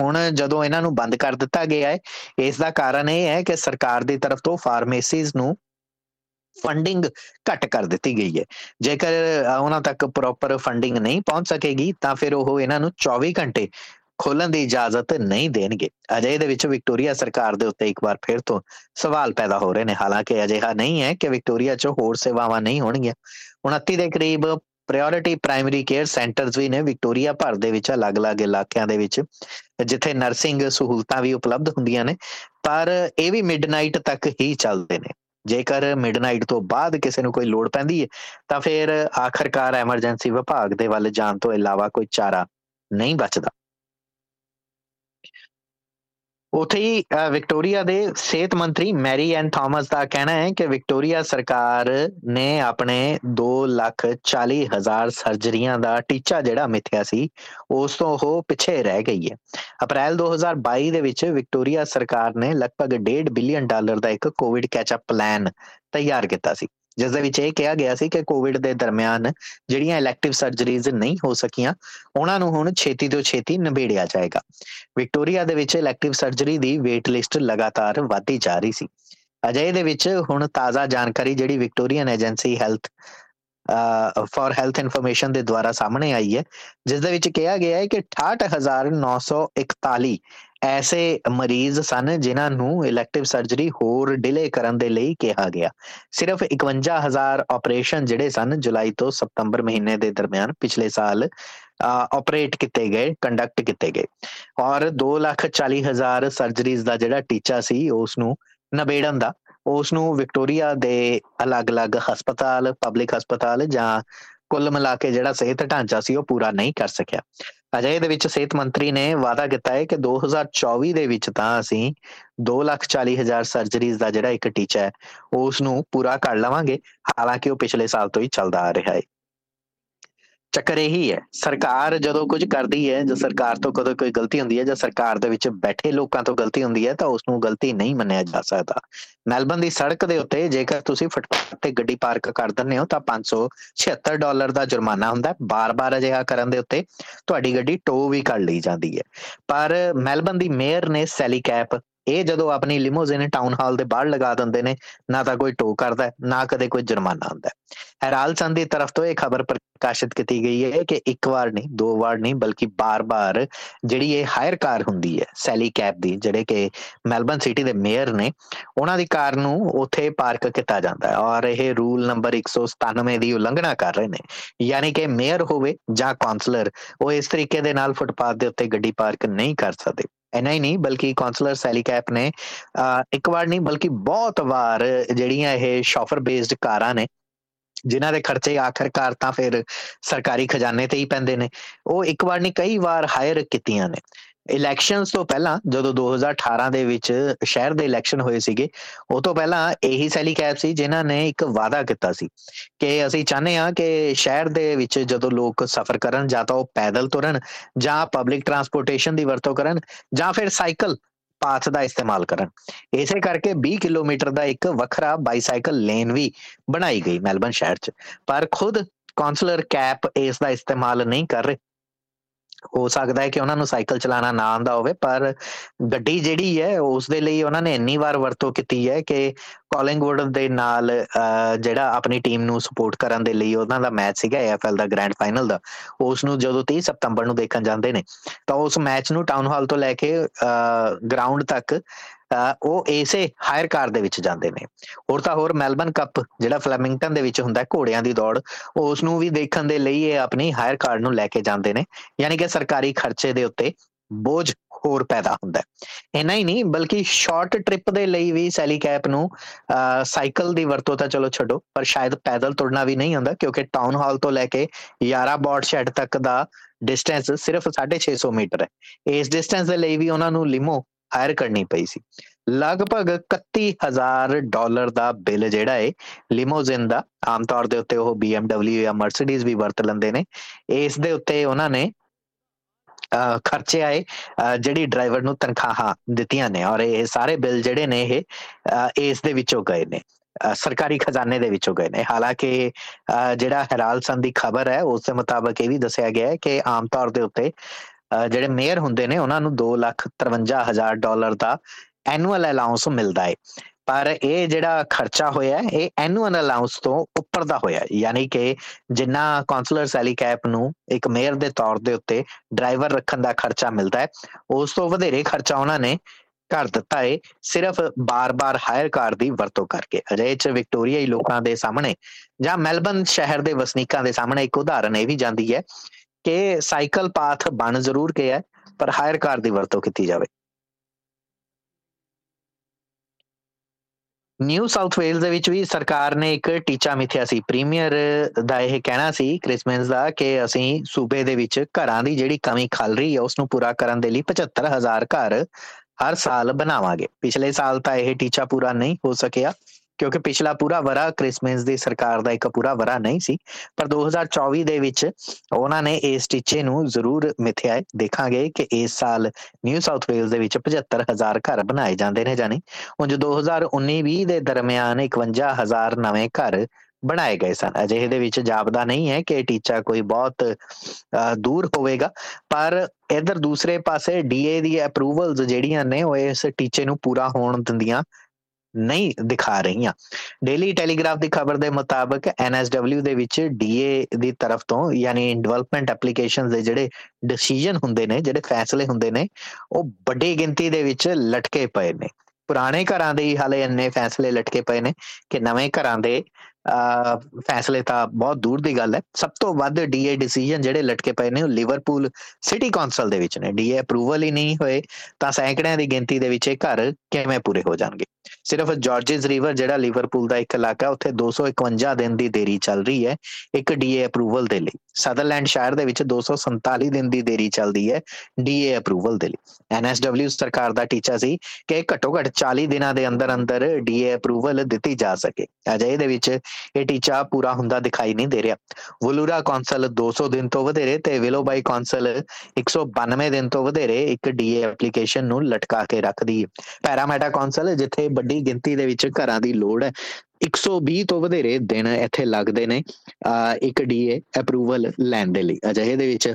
ਹੁਣ ਜਦੋਂ ਇਹਨਾਂ ਨੂੰ ਬੰਦ ਕਰ ਦਿੱਤਾ ਗਿਆ ਹੈ, ਇਸ ਦਾ ਕਾਰਨ ਇਹ ਹੈ ਕਿ ਸਰਕਾਰ ਦੀ ਤਰਫ ਤੋਂ ਫਾਰਮੇਸੀਜ਼ ਨੂੰ ਫੰਡਿੰਗ ਘਟ ਕਰ ਦਿੱਤੀ ਗਈ ਹੈ। ਜੇਕਰ ਉਹਨਾਂ ਤੱਕ ਪ੍ਰੋਪਰ ਫੰਡਿੰਗ ਨਹੀਂ ਪਹੁੰਚ ਸਕੇਗੀ, ਤਾਂ ਫਿਰ ਉਹ ਇਹਨਾਂ ਨੂੰ 24 ਘੰਟੇ ਖੋਲਣ ਦੀ ਇਜਾਜ਼ਤ ਨਹੀਂ ਦੇਣਗੇ। ਅਜੇ ਦੇ ਵਿੱਚ ਵਿਕਟੋਰੀਆ ਸਰਕਾਰ ਦੇ ਉੱਤੇ ਇੱਕ ਵਾਰ ਫਿਰ ਤੋਂ ਸਵਾਲ ਪੈਦਾ ਹੋ ਰਹੇ ਨੇ। ਹਾਲਾਂਕਿ ਅਜਿਹਾ ਨਹੀਂ ਹੈ ਕਿ ਵਿਕਟੋਰੀਆ 'ਚ ਹੋਰ ਸੇਵਾਵਾਂ ਨਹੀਂ ਹੋਣਗੀਆਂ। 29 ਦੇ ਕਰੀਬ ਪ੍ਰਾਇੋਰਟੀ ਪ੍ਰਾਇਮਰੀ ਕੇਅਰ ਸੈਂਟਰਸ ਵੀ ਨੇ ਵਿਕਟੋਰੀਆ ਭਰ ਦੇ ਵਿੱਚ ਅਲੱਗ-ਅਲੱਗ ਇਲਾਕਿਆਂ ਦੇ ਵਿੱਚ, ਜਿੱਥੇ ਨਰਸਿੰਗ ਸਹੂਲਤਾਂ ਵੀ ਉਪਲਬਧ ਹੁੰਦੀਆਂ ਨੇ, ਪਰ ਇਹ ਵੀ ਮਿਡਨਾਈਟ ਤੱਕ ਹੀ ਚੱਲਦੇ ਨੇ। ਜੇਕਰ ਮਿਡਨਾਈਟ ਤੋਂ ਬਾਅਦ ਕਿਸੇ ਨੂੰ ਕੋਈ ਲੋੜ ਪੈਂਦੀ ਹੈ ਤਾਂ ਫਿਰ ਆਖਰਕਾਰ ਐਮਰਜੈਂਸੀ ਵਿਭਾਗ ਦੇ ਵੱਲ ਜਾਣ ਤੋਂ ਇਲਾਵਾ ਕੋਈ ਚਾਰਾ ਨਹੀਂ ਬਚਦਾ। ਉਥੇ ਹੀ ਵਿਕਟੋਰੀਆ ਦੇ ਸਿਹਤ ਮੰਤਰੀ ਮੈਰੀ ਐਨ ਥਾਮਸ ਦਾ ਕਹਿਣਾ ਹੈ ਕਿ ਵਿਕਟੋਰੀਆ ਸਰਕਾਰ ਨੇ ਆਪਣੇ 2 ਲੱਖ 40 ਹਜ਼ਾਰ ਸਰਜਰੀਆਂ ਦਾ ਟੀਚਾ ਜਿਹੜਾ ਮਿੱਥਿਆ ਸੀ, ਉਸ ਤੋਂ ਉਹ ਪਿੱਛੇ ਰਹਿ ਗਈ ਹੈ। ਅਪ੍ਰੈਲ 2022 ਦੇ ਵਿੱਚ ਵਿਕਟੋਰੀਆ ਸਰਕਾਰ ਨੇ ਲਗਭਗ 1.5 ਬਿਲੀਅਨ ਡਾਲਰ ਦਾ ਇੱਕ ਕੋਵਿਡ ਕੈਚਅਪ ਪਲਾਨ ਤਿਆਰ ਕੀਤਾ ਸੀ। ਜਿਸ ਦੇ ਵਿੱਚ ਇਹ ਕਿਹਾ ਗਿਆ ਸੀ ਕਿ ਕੋਵਿਡ ਦੇ ਦਰਮਿਆਨ ਜਿਹੜੀਆਂ ਇਲੈਕਟਿਵ ਸਰਜਰੀਜ਼ ਨਹੀਂ ਹੋ ਸਕੀਆਂ, ਉਹਨਾਂ ਨੂੰ ਹੁਣ ਛੇਤੀ ਤੋਂ ਛੇਤੀ ਨਿਬੇੜਿਆ ਜਾਏਗਾ। ਵਿਕਟੋਰੀਆ ਦੇ ਵਿੱਚ ਇਲੈਕਟਿਵ ਸਰਜਰੀ ਦੀ ਵੇਟ ਲਿਸਟ ਲਗਾਤਾਰ ਵਧਦੀ ਜਾ ਰਹੀ ਸੀ। ਅਜੇ ਦੇ ਵਿੱਚ ਹੁਣ ਤਾਜ਼ਾ ਜਾਣਕਾਰੀ ਜਿਹੜੀ Victorian agency health for health information ਦੇ ਦੁਆਰਾ ਸਾਹਮਣੇ ਆਈ ਹੈ, ਜਿਸ ਦੇ ਵਿੱਚ ਕਿਹਾ ਗਿਆ ਹੈ ਕਿ 68941 ਐਸੇ ਮਰੀਜ਼ ਸਨ ਜਿਨ੍ਹਾਂ ਨੂੰ ਇਲੈਕਟਿਵ ਸਰਜਰੀ ਹੋਰ ਡਿਲੇ ਕਰਨ ਦੇ ਲਈ ਕਿਹਾ ਗਿਆ। ਸਿਰਫ 51000 ਆਪਰੇਸ਼ਨ ਜਿਹੜੇ ਸਨ ਜੁਲਾਈ ਤੋਂ ਸਤੰਬਰ ਮਹੀਨੇ ਦੇ ਦਰਮਿਆਨ ਪਿਛਲੇ ਸਾਲ ਆਪਰੇਟ ਕੀਤੇ ਗਏ ਕੰਡਕਟ ਕੀਤੇ ਗਏ। ਔਰ 240000 ਸਰਜਰੀਜ਼ ਦਾ ਜਿਹੜਾ ਟੀਚਾ ਸੀ ਉਸ ਨੂੰ ਨਵੇੜਨ ਦਾ ਉਸ ਨੂੰ ਵਿਕਟੋਰੀਆ ਦੇ ਅਲੱਗ-ਅਲੱਗ ਹਸਪਤਾਲ ਪਬਲਿਕ ਹਸਪਤਾਲ ਜਾਂ ਕੁੱਲ ਮਿਲਾ ਕੇ ਜਿਹੜਾ ਸਿਹਤ ਢਾਂਚਾ ਸੀ ਉਹ ਪੂਰਾ ਨਹੀਂ ਕਰ ਸਕਿਆ। ਅਜੇ ਦੇ ਵਿੱਚ ਸਿਹਤ ਮੰਤਰੀ ਨੇ ਵਾਅਦਾ ਕੀਤਾ ਹੈ ਕਿ 2024 ਦੇ ਵਿੱਚ ਤਾਂ ਅਸੀਂ 240000 ਸਰਜਰੀਜ਼ ਦਾ ਜਿਹੜਾ ਇੱਕ ਟੀਚਾ ਹੈ ਉਸ ਨੂੰ ਪੂਰਾ ਕਰ ਲਵਾਂਗੇ। ਹਾਲਾਂਕਿ ਉਹ ਪਿਛਲੇ ਸਾਲ ਤੋਂ ਹੀ ਚੱਲਦਾ ਆ ਰਿਹਾ ਹੈ। ਚੱਕਰ ਇਹੀ ਹੈ, ਸਰਕਾਰ ਜਦੋਂ ਕੁਝ ਕਰਦੀ ਹੈ, ਜਾਂ ਸਰਕਾਰ ਤੋਂ ਕਦੋਂ ਕੋਈ ਗਲਤੀ ਹੁੰਦੀ ਹੈ, ਜਾਂ ਸਰਕਾਰ ਦੇ ਵਿੱਚ ਬੈਠੇ ਲੋਕਾਂ ਤੋਂ ਗਲਤੀ ਹੁੰਦੀ ਹੈ, ਤਾਂ ਉਸ ਨੂੰ ਗਲਤੀ ਨਹੀਂ ਮੰਨਿਆ ਜਾ ਸਕਦਾ। ਮੈਲਬਨ ਦੀ ਸੜਕ ਦੇ ਉੱਤੇ ਜੇਕਰ ਤੁਸੀਂ ਫੁੱਟਪਾਥ ਤੇ ਗੱਡੀ ਪਾਰਕ ਕਰ ਦਿੰਦੇ ਹੋ, ਤਾਂ 576 ਡਾਲਰ ਦਾ ਜੁਰਮਾਨਾ ਹੁੰਦਾ ਬਾਰ-ਬਾਰ ਅਜਿਹਾ ਕਰਨ ਦੇ ਉੱਤੇ ਤੁਹਾਡੀ ਗੱਡੀ ਟੋ ਵੀ ਕਰ ਲਈ ਜਾਂਦੀ ਹੈ। ਪਰ ਮੈਲਬਨ ਦੀ ਮੇਅਰ ਨੇ ਸੈਲੀ ਕੈਪ ਇਹ ਜਦੋਂ ਆਪਣੀ ਲਿਮੋਜ਼ਿਨ ਟਾਊਨ ਹਾਲ ਦੇ ਬਾਹਰ ਲਗਾ ਦਿੰਦੇ ਨੇ, ਨਾ ਤਾਂ ਕੋਈ ਟੋ ਕਰਦਾ, ਨਾ ਕਦੇ ਕੋਈ ਜੁਰਮਾਨਾ ਹੁੰਦਾ। ਹੈਰਾਲ ਚੰਦ ਦੀ ਤਰਫ ਤੋਂ ਇਹ ਖਬਰ ਪ੍ਰਕਾਸ਼ਿਤ ਕੀਤੀ ਗਈ ਹੈ ਕਿ ਇੱਕ ਵਾਰ ਨਹੀਂ, ਦੋ ਵਾਰ ਨਹੀਂ, ਬਲਕਿ ਬਾਰ-ਬਾਰ ਜਿਹੜੀ ਇਹ ਹਾਇਰ ਕਾਰ ਹੁੰਦੀ ਹੈ ਸੈਲੀ ਕੈਪ ਦੀ, ਜਿਹੜੇ ਕਿ ਮੈਲਬਨ ਸਿਟੀ ਦੇ ਮੇਅਰ ਨੇ, ਉਹਨਾਂ ਦੀ ਕਾਰ ਨੂੰ ਉੱਥੇ ਪਾਰਕ ਕੀਤਾ ਜਾਂਦਾ ਹੈ ਔਰ ਇਹ ਰੂਲ ਨੰਬਰ 197 ਦੀ ਉਲੰਘਣਾ ਕਰ ਰਹੇ ਨੇ। ਯਾਨੀ ਕਿ ਮੇਅਰ ਹੋਵੇ ਜਾਂ ਕਾਉਂਸਲਰ ਉਹ ਇਸ ਤਰੀਕੇ ਦੇ ਨਾਲ ਫੁੱਟਪਾਥ ਦੇ ਉੱਤੇ ਗੱਡੀ ਪਾਰਕ ਨਹੀਂ ਕਰ ਸਕਦੇ। ਐਨਾ ਹੀ ਨਹੀਂ, ਬਲਕਿ ਕਾਉਂਸਲਰ ਸੈਲੀ ਕੈਪ ਨੇ ਇੱਕ ਵਾਰ ਨਹੀਂ, ਬਲਕਿ ਬਹੁਤ ਵਾਰ ਜਿਹੜੀਆਂ ਇਹ ਸ਼ਾਫਰ ਬੇਸਡ ਕਾਰਾਂ ਨੇ, ਜਿਨ੍ਹਾਂ ਦੇ ਖਰਚੇ ਆਖਰਕਾਰ ਤਾਂ ਫਿਰ ਸਰਕਾਰੀ ਖਜ਼ਾਨੇ ਤੇ ਹੀ ਪੈਂਦੇ ਨੇ, ਉਹ ਇੱਕ ਵਾਰ ਨਹੀਂ, ਕਈ ਵਾਰ ਹਾਇਰ ਕੀਤੀਆਂ ਨੇ। ਇਲੈਕਸ਼ਨਸ ਤੋਂ ਪਹਿਲਾਂ ਜਦੋਂ 2018 ਦੇ ਵਿੱਚ ਸ਼ਹਿਰ ਦੇ ਇਲੈਕਸ਼ਨ ਹੋਏ ਸੀਗੇ, ਉਹ ਤੋਂ ਪਹਿਲਾਂ ਇਹੀ ਸੈਲੀ ਕੈਪ ਸੀ ਜਿਨ੍ਹਾਂ ਨੇ ਇੱਕ ਵਾਅਦਾ ਕੀਤਾ ਸੀ ਕਿ ਅਸੀਂ ਚਾਹੁੰਦੇ ਹਾਂ ਕਿ ਸ਼ਹਿਰ ਦੇ ਵਿੱਚ ਜਦੋਂ ਲੋਕ ਸਫ਼ਰ ਕਰਨ ਜਾਂ ਤਾਂ ਉਹ ਪੈਦਲ ਤੁਰਨ ਜਾਂ ਪਬਲਿਕ ਟਰਾਂਸਪੋਰਟੇਸ਼ਨ ਦੀ ਵਰਤੋਂ ਕਰਨ ਜਾਂ ਫਿਰ ਸਾਈਕਲ ਪਾਥ ਦਾ ਇਸਤੇਮਾਲ ਕਰਨ। ਇਸੇ ਕਰਕੇ 20 ਕਿਲੋਮੀਟਰ ਦਾ ਇੱਕ ਵੱਖਰਾ ਬਾਈਸਾਈਕਲ ਲੇਨ ਵੀ ਬਣਾਈ ਗਈ ਮੈਲਬਨ ਸ਼ਹਿਰ 'ਚ। ਪਰ ਖੁਦ ਕਾਉਂਸਲਰ ਕੈਪ ਇਸ ਦਾ ਇਸਤੇਮਾਲ ਨਹੀਂ ਕਰ ਰਹੇ। ਹੋ ਸਕਦਾ ਹੈ ਕਿ ਉਹਨਾਂ ਨੂੰ ਸਾਈਕਲ ਚਲਾਉਣਾ ਨਾ ਆਉਂਦਾ ਹੋਵੇ, ਪਰ ਗੱਡੀ ਜਿਹੜੀ ਹੈ ਉਸ ਦੇ ਲਈ ਉਹਨਾਂ ਨੇ ਇੰਨੀ ਵਾਰ ਵਰਤੋਂ ਕੀਤੀ ਹੈ ਕਿ ਕਾਲਿੰਗਵੁੱਡ ਦੇ ਨਾਲ ਜਿਹੜਾ ਆਪਣੀ ਟੀਮ ਨੂੰ ਸਪੋਰਟ ਕਰਨ ਦੇ ਲਈ ਉਹਨਾਂ ਦਾ ਮੈਚ ਸੀਗਾ ਏਐਫਐਲ ਦਾ ਗ੍ਰੈਂਡ ਫਾਈਨਲ ਦਾ। ਉਸ ਨੂੰ ਜਦੋਂ 30 ਸਤੰਬਰ ਨੂੰ ਦੇਖਣ ਜਾਂਦੇ ਨੇ, ਤਾਂ ਉਸ ਮੈਚ ਨੂੰ ਟਾਊਨ ਹਾਲ ਤੋਂ ਲੈ ਕੇ ਗਰਾਊਂਡ ਤੱਕ ਉਹ ਐਸੇ ਹਾਇਰ ਕਾਰ ਦੇ ਵਿੱਚ ਜਾਂਦੇ ਨੇ। ਹੋਰ ਤਾਂ ਹੋਰ ਮੈਲਬਨ ਕੱਪ, ਜਿਹੜਾ ਫਲੈਮਿੰਗਟਨ ਦੇ ਵਿੱਚ ਹੁੰਦਾ ਘੋੜਿਆਂ ਦੀ ਦੌੜ, ਉਸ ਨੂੰ ਵੀ ਦੇਖਣ ਦੇ ਲਈ ਇਹ ਆਪਣੀ ਹਾਇਰ ਕਾਰ ਨੂੰ ਲੈ ਕੇ ਜਾਂਦੇ ਨੇ। ਯਾਨੀ ਕਿ ਸਰਕਾਰੀ ਖਰਚੇ ਦੇ ਉੱਤੇ ਬੋਝ ਹੋਰ ਪੈਦਾ ਹੁੰਦਾ ਹੈ। ਇੰਨਾ ਹੀ ਨਹੀਂ, ਬਲਕਿ ਸ਼ਾਰਟ ਟ੍ਰਿਪ ਦੇ ਲਈ ਵੀ ਸੈਲੀ ਕੈਪ ਨੂੰ ਸਾਈਕਲ ਦੀ ਵਰਤੋਂ ਤਾਂ ਚਲੋ ਛੱਡੋ, ਪਰ ਸ਼ਾਇਦ ਪੈਦਲ ਤੁਰਨਾ ਵੀ ਨਹੀਂ ਹੁੰਦਾ, ਕਿਉਂਕਿ ਟਾਊਨ ਹਾਲ ਤੋਂ ਲੈ ਕੇ ਯਾਰਾ ਬੋਰਡ ਸ਼ੈਡ ਤੱਕ ਦਾ ਡਿਸਟੈਂਸ ਸਿਰਫ 650 ਮੀਟਰ ਹੈ। ਇਸ ਡਿਸਟੈਂਸ ਦੇ ਲਈ ਵੀ ਉਹਨਾਂ ਨੂੰ ਲਿਮੋ ਹਾਇਰ ਕਰਨੀ ਪਈ ਸੀ। ਲਗਭਗ 31000 ਡਾਲਰ ਦਾ ਬਿੱਲ ਜਿਹੜਾ ਹੈ ਲਿਮੋਜ਼ਿਨ ਦਾ, ਆਮ ਤੌਰ ਦੇ ਉੱਤੇ ਉਹ BMW ਜਾਂ Mercedes ਵੀ ਵਰਤ ਲੈਂਦੇ ਨੇ। ਇਸ ਦੇ ਉੱਤੇ ਉਹਨਾਂ ਨੇ ਖਰਚੇ ਆਏ ਜਿਹੜੀ ਡਰਾਈਵਰ ਨੂੰ ਤਨਖਾਹਾਂ ਦਿੱਤੀਆਂ ਨੇ ਔਰ ਇਹ ਸਾਰੇ ਬਿੱਲ ਜਿਹੜੇ ਨੇ ਇਹ ਇਸ ਦੇ ਵਿੱਚੋਂ ਗਏ ਨੇ ਸਰਕਾਰੀ ਖਜ਼ਾਨੇ ਦੇ ਵਿੱਚੋਂ ਗਏ ਨੇ। ਹਾਲਾਂਕਿ ਜਿਹੜਾ ਹੈਰਾਲ ਸਨ ਦੀ ਖਬਰ ਹੈ, ਉਸ ਦੇ ਮੁਤਾਬਕ ਇਹ ਵੀ ਦੱਸਿਆ ਗਿਆ ਹੈ ਕਿ ਆਮ ਤੌਰ ਦੇ ਉੱਤੇ ਜਿਹੜੇ ਮੇਅਰ ਹੁੰਦੇ ਨੇ, ਉਹਨਾਂ ਨੂੰ 2 ਲੱਖ 53000 ਡਾਲਰ ਦਾ ਐਨੂਅਲ ਅਲਾਉਂਸ ਮਿਲਦਾ ਹੈ ਪਰ ਇਹ ਜਿਹੜਾ ਖਰਚਾ ਹੋਇਆ ਇਹ ਐਨੂਅਲ ਅਲਾਉਂਸ ਤੋਂ ਉੱਪਰ ਦਾ ਹੋਇਆ ਯਾਨੀ ਕਿ ਜਿੰਨਾ ਕਾਉਂਸਲਰ ਸੈਲੀ ਕੈਪ ਨੂੰ ਇੱਕ ਮੇਅਰ ਦੇ ਤੌਰ ਦੇ ਉੱਤੇ ਡਰਾਈਵਰ ਰੱਖਣ ਦਾ ਖਰਚਾ ਮਿਲਦਾ ਹੈ ਉਸ ਤੋਂ ਵਧੇਰੇ ਖਰਚਾ ਉਹਨਾਂ ਨੇ ਕਰ ਦਿੱਤਾ ਹੈ ਸਿਰਫ ਬਾਰ-ਬਾਰ ਹਾਇਰ ਕਾਰ ਦੀ ਵਰਤੋਂ ਕਰਕੇ। ਅਜੇ ਚ ਵਿਕਟੋਰੀਆਈ ਲੋਕਾਂ ਦੇ ਸਾਹਮਣੇ ਜਾਂ ਮੈਲਬਨ ਸ਼ਹਿਰ ਦੇ ਵਸਨੀਕਾਂ ਦੇ ਸਾਹਮਣੇ ਇੱਕ ਉਦਾਹਰਨ ਇਹ ਵੀ ਜਾਂਦੀ ਹੈ ਕਿ ਸਾਈਕਲ ਪਾਥ ਬਣ ਜ਼ਰੂਰ ਗਿਆ ਪਰ ਹਾਇਰ ਕਾਰ ਦੀ ਵਰਤੋਂ ਕੀਤੀ ਜਾਵੇ। ਨਿਊ ਸਾਊਥ ਵੇਲਸ ਦੇ ਵਿੱਚ ਵੀ ਸਰਕਾਰ ਨੇ ਇੱਕ ਟੀਚਾ ਮਿੱਥਿਆ ਸੀ। ਪ੍ਰੀਮੀਅਰ ਦਾ ਇਹ ਕਹਿਣਾ ਸੀ ਕ੍ਰਿਸਮਸ ਦਾ ਕਿ ਅਸੀਂ ਸੂਬੇ ਦੇ ਵਿੱਚ ਘਰਾਂ ਦੀ ਜਿਹੜੀ ਕਮੀ ਖਲ ਰਹੀ ਹੈ ਉਸ ਨੂੰ ਪੂਰਾ ਕਰਨ ਦੇ ਲਈ 75000 ਘਰ ਹਰ ਸਾਲ ਬਣਾਵਾਂਗੇ। ਪਿਛਲੇ ਸਾਲ ਤਾਂ ਇਹ ਟੀਚਾ ਪੂਰਾ ਨਹੀਂ ਹੋ ਸਕਿਆ। ਕਿਉਂਕਿ ਪਿਛਲਾ ਪੂਰਾ ਵਰਾ ਕ੍ਰਿਸਮਸ ਦੀ ਸਰਕਾਰ ਦਾ ਇੱਕ ਪੂਰਾ ਵਰਾ ਨਹੀਂ ਸੀ, ਪਰ 2024 ਦੇ ਵਿੱਚ ਉਹਨਾਂ ਨੇ ਇਸ ਟੀਚੇ ਨੂੰ ਜ਼ਰੂਰ ਮਿਥਿਆ ਹੈ। ਦੇਖਾਂਗੇ ਕਿ ਇਸ ਸਾਲ ਨਿਊ ਸਾਊਥ ਵੇਲਸ ਦੇ ਵਿੱਚ 75000 ਘਰ ਬਣਾਏ ਜਾਂਦੇ ਨੇ ਜਾਨੀ ਉਂਝ 2019-20 ਦੇ ਦਰਮਿਆਨ 51000 ਨਵੇਂ ਘਰ ਬਣਾਏ ਗਏ ਸਨ। ਅਜਿਹੇ ਦੇ ਵਿੱਚ ਜਾਪਦਾ ਨਹੀਂ ਹੈ ਕਿ ਟੀਚਾ ਕੋਈ ਬਹੁਤ ਦੂਰ ਹੋਵੇਗਾ, ਪਰ ਇਧਰ ਦੂਸਰੇ ਪਾਸੇ ਡੀਏ ਦੀ ਅਪਰੂਵਲਸ ਜਿਹੜੀਆਂ ਨੇ, ਉਹ ਇਸ ਟੀਚੇ ਨੂੰ ਪੂਰਾ ਹੋਣ ਦਿੰਦੀਆਂ ਨਹੀਂ ਦਿਖਾ ਰਹੀਆਂ। ਡੇਲੀ ਟੈਲੀਗ੍ਰਾਫ ਦੀ ਖਬਰ ਦੇ ਮੁਤਾਬਕ ਐਨਐਸਡਬਲਯੂ ਦੇ ਵਿੱਚ ਡੀਏ ਦੀ ਤਰਫ ਤੋਂ ਯਾਨੀ ਡਿਵੈਲਪਮੈਂਟ ਐਪਲੀਕੇਸ਼ਨਸ ਦੇ ਜਿਹੜੇ ਡਿਸੀਜਨ ਹੁੰਦੇ ਨੇ, ਜਿਹੜੇ ਫੈਸਲੇ ਹੁੰਦੇ ਨੇ, ਉਹ ਵੱਡੀ ਗਿਣਤੀ ਦੇ ਵਿੱਚ ਲਟਕੇ ਪਏ ਨੇ। ਪੁਰਾਣੇ ਘਰਾਂ ਦੇ ਹੀ ਹਾਲੇ ਇੰਨੇ ਫੈਸਲੇ ਲਟਕੇ ਪਏ ਨੇ ਕਿ ਨਵੇਂ ਘਰਾਂ ਦੇ ਫੈਸਲੇ ਤਾਂ ਬਹੁਤ ਦੂਰ ਦੀ ਗੱਲ ਹੈ। ਸਭ ਤੋਂ ਵੱਧ ਡੀਏ ਡਿਸੀਜਨ ਜਿਹੜੇ ਲਟਕੇ ਪਏ ਨੇ ਉਹ ਲਿਵਰਪੂਲ ਸਿਟੀ ਕਾਉਂਸਲ ਦੇ ਵਿੱਚ ਨੇ। ਡੀਏ ਅਪਰੂਵਲ ਹੀ ਨਹੀਂ ਹੋਏ ਤਾਂ ਸੈਂਕੜਿਆਂ ਦੀ ਗਿਣਤੀ ਦੇ ਵਿੱਚ ਇਹ ਘਰ ਕਿਵੇਂ ਪੂਰੇ ਹੋ ਜਾਣਗੇ? ਸਿਰਫ ਜਾਰਜਸ ਰਿਵਰ ਜਿਹੜਾ ਲਿਵਰਪੂਲ ਦਾ ਇੱਕ ਇਲਾਕਾ, ਉੱਥੇ 251 ਦਿਨ ਦੀ ਦੇਰੀ ਚੱਲ ਰਹੀ ਹੈ ਇੱਕ ਡੀਏ ਅਪਰੂਵਲ ਦੇ ਲਈ। ਸਦਰਲੈਂਡ ਸ਼ਹਿਰ ਦੇ ਵਿੱਚ 247 ਦਿਨ ਦੀ ਦੇਰੀ ਚੱਲਦੀ ਹੈ ਡੀਏ ਅਪਰੂਵਲ ਦੇ ਲਈ। ਐਨਐਸਡਬਲਯੂ ਸਰਕਾਰ ਦਾ ਟੀਚਾ ਸੀ ਕਿ ਘੱਟੋ ਘੱਟ 40 ਦਿਨਾਂ ਦੇ ਅੰਦਰ ਅੰਦਰ ਡੀਏ ਅਪਰੂਵਲ ਦਿੱਤੀ ਜਾ ਸਕੇ। ਅਜੇ ਦੇ ਵਿੱਚ ਇਹ ਟੀਚਾ ਪੂਰਾ ਹੁੰਦਾ ਦਿਖਾਈ ਨਹੀਂ ਦੇ ਰਿਹਾ। ਵਲੂਰਾ ਕੌਂਸਲ 200 ਦਿਨ ਤੋਂ ਵਧੇਰੇ ਤੇ ਵਿਲੋਬਾਈ ਕੌਂਸਲ 192 ਦਿਨ ਤੋਂ ਵਧੇਰੇ ਇੱਕ ਡੀਏ ਐਪਲੀਕੇਸ਼ਨ ਨੂੰ ਲਟਕਾ ਕੇ ਰੱਖਦੀ ਹੈ। ਪੈਰਾਮੈਟਾ ਕੌਂਸਲ, ਜਿੱਥੇ ਵੱਡੀ ਗਿਣਤੀ ਦੇ ਵਿੱਚ ਘਰਾਂ ਦੀ ਲੋੜ ਹੈ 120 ਤੋਂ ਵਧੇਰੇ ਦਿਨ ਇੱਥੇ ਲੱਗਦੇ ਨੇ ਇੱਕ ਡੀਏ ਅਪਰੂਵਲ ਲੈਣ ਦੇ ਲਈ। ਅਜਿਹੇ ਦੇ ਵਿੱਚ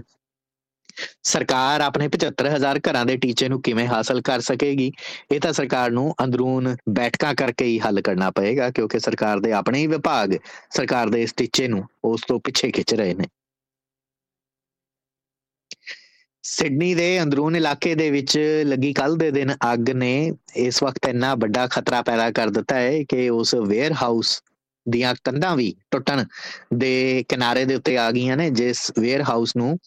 ਸਰਕਾਰ ਆਪਣੇ 75000 ਘਰਾਂ ਦੇ ਟੀਚੇ ਨੂੰ ਕਿਵੇਂ ਹਾਸਲ ਕਰ ਸਕੇਗੀ? ਇਹ ਤਾਂ ਸਰਕਾਰ ਨੂੰ ਅੰਦਰੂਨ ਬੈਠਕਾਂ ਕਰਕੇ ਹੀ ਹੱਲ ਕਰਨਾ ਪਏਗਾ, ਕਿਉਂਕਿ ਸਰਕਾਰ ਦੇ ਆਪਣੇ ਹੀ ਵਿਭਾਗ ਸਰਕਾਰ ਦੇ ਇਸ ਟੀਚੇ ਨੂੰ ਉਸ ਤੋਂ ਪਿੱਛੇ ਖਿੱਚ ਰਹੇ ਨੇ। ਸਿਡਨੀ ਦੇ ਅੰਦਰੂਨ ਇਲਾਕੇ ਦੇ ਵਿੱਚ ਲੱਗੀ ਕੱਲ ਦੇ ਦਿਨ ਅੱਗ ਨੇ ਇਸ ਵਕਤ ਇੰਨਾ ਵੱਡਾ ਖਤਰਾ ਪੈਦਾ ਕਰ ਦਿੱਤਾ ਹੈ ਕਿ ਉਸ ਵੇਅਰ ਹਾਊਸ ਦੀਆਂ ਕੰਧਾਂ ਵੀ ਟੁੱਟਣ ਦੇ ਕਿਨਾਰੇ ਦੇ ਉੱਤੇ ਆ ਗਈਆਂ ਨੇ, ਜਿਸ ਵੇਅਰ ਹਾਊਸ ਨੂੰ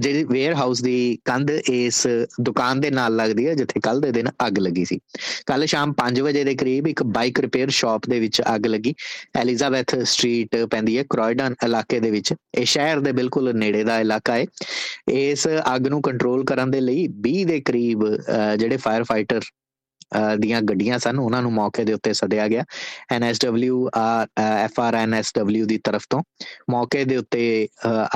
ਜਿਹੜੀ ਵੇਅਰ ਹਾਊਸ ਦੀ ਕੰਧ ਇਸ ਦੁਕਾਨ ਦੇ ਨਾਲ ਲੱਗਦੀ ਹੈ, ਜਿੱਥੇ ਕੱਲ ਦੇ ਦਿਨ ਅੱਗ ਲੱਗੀ ਸੀ। ਕੱਲ ਸ਼ਾਮ 5 ਵਜੇ ਦੇ ਕਰੀਬ ਇੱਕ ਬਾਈਕ ਰਿਪੇਅਰ ਸ਼ਾਪ ਦੇ ਵਿੱਚ ਅੱਗ ਲੱਗੀ। ਐਲਿਜ਼ਾਬੈਥ ਸਟਰੀਟ ਪੈਂਦੀ ਹੈ ਕ੍ਰੋਇਡਨ ਇਲਾਕੇ ਦੇ ਵਿੱਚ। ਇਹ ਸ਼ਹਿਰ ਦੇ ਬਿਲਕੁਲ ਨੇੜੇ ਦਾ ਇਲਾਕਾ ਹੈ। ਇਸ ਅੱਗ ਨੂੰ ਕੰਟਰੋਲ ਕਰਨ ਦੇ ਲਈ 20 ਦੇ ਕਰੀਬ ਜਿਹੜੇ ਫਾਇਰ ਫਾਈਟਰ ਦੀਆਂ ਗੱਡੀਆਂ ਸਨ, ਉਹਨਾਂ ਨੂੰ ਮੌਕੇ ਦੇ ਉੱਤੇ ਸੱਦਿਆ ਗਿਆ ਐਨਐਸਡਬਲਯੂ ਐਫਆਰਐਨਐਸਡਬਲਯੂ ਦੀ ਤਰਫ ਤੋਂ। ਮੌਕੇ ਦੇ ਉੱਤੇ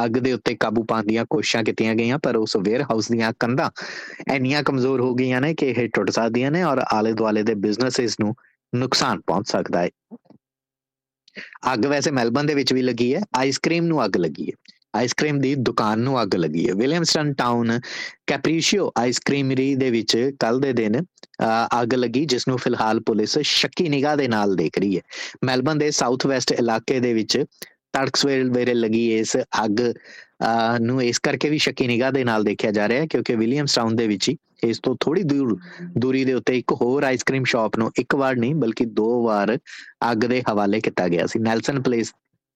ਅੱਗ ਦੇ ਉੱਤੇ ਕਾਬੂ ਪਾਉਣ ਦੀਆਂ ਕੋਸ਼ਿਸ਼ਾਂ ਕੀਤੀਆਂ ਗਈਆਂ, ਪਰ ਉਸ ਵੇਅਰ ਹਾਊਸ ਦੀਆਂ ਕੰਧਾਂ ਇੰਨੀਆਂ ਕਮਜ਼ੋਰ ਹੋ ਗਈਆਂ ਨੇ ਕਿ ਇਹ ਟੁੱਟ ਸਕਦੀਆਂ ਨੇ ਔਰ ਆਲੇ ਦੁਆਲੇ ਦੇ ਬਿਜ਼ਨੈਸਸ ਨੂੰ ਨੁਕਸਾਨ ਪਹੁੰਚ ਸਕਦਾ ਹੈ। ਅੱਗ ਵੈਸੇ ਮੈਲਬਨ ਦੇ ਵਿੱਚ ਵੀ ਲੱਗੀ ਹੈ, ਆਈਸਕ੍ਰੀਮ ਨੂੰ ਅੱਗ ਲੱਗੀ ਹੈ। ਆਈਸਕ੍ਰੀਮ ਦੀ ਦੁਕਾਨ ਨੂੰ ਅੱਗ ਲੱਗੀ ਹੈ। ਵਿਲੀਅਮਸਟਨ ਟਾਊਨ ਕੈਪਰੀਸ਼ੀਓ ਆਈਸਕ੍ਰੀਮਰੀ ਦੇ ਵਿੱਚ ਕੱਲ ਦੇ ਦਿਨ ਅੱਗ ਲੱਗੀ, ਜਿਸ ਨੂੰ ਫਿਲਹਾਲ ਪੁਲਿਸ ਸ਼ੱਕੀ ਨਿਗਾਹ ਦੇ ਨਾਲ ਦੇਖ ਰਹੀ ਹੈ। ਮੈਲਬਨ ਦੇ ਸਾਊਥ ਵੈਸਟ ਇਲਾਕੇ ਦੇ ਵਿੱਚ ਤੜਕਸਵੇਲ ਵੇਰੇ ਲੱਗੀ ਇਸ ਅੱਗ ਨੂੰ ਇਸ ਕਰਕੇ ਵੀ ਸ਼ੱਕੀ ਨਿਗਾਹ ਦੇ ਨਾਲ ਦੇਖਿਆ ਜਾ ਰਿਹਾ ਹੈ, ਕਿਉਂਕਿ ਵਿਲੀਅਮਸ ਟਾਊਨ ਦੇ ਵਿੱਚ ਹੀ ਇਸ ਤੋਂ ਥੋੜੀ ਦੂਰ, ਦੂਰੀ ਦੇ ਉੱਤੇ ਇੱਕ ਹੋਰ ਆਈਸਕ੍ਰੀਮ ਸ਼ਾਪ ਨੂੰ ਇੱਕ ਵਾਰ ਨਹੀਂ, ਬਲਕਿ ਦੋ ਵਾਰ ਅੱਗ ਦੇ ਹਵਾਲੇ ਕੀਤਾ ਗਿਆ ਸੀ। ਨੈਲਸਨ ਪਲੇਸ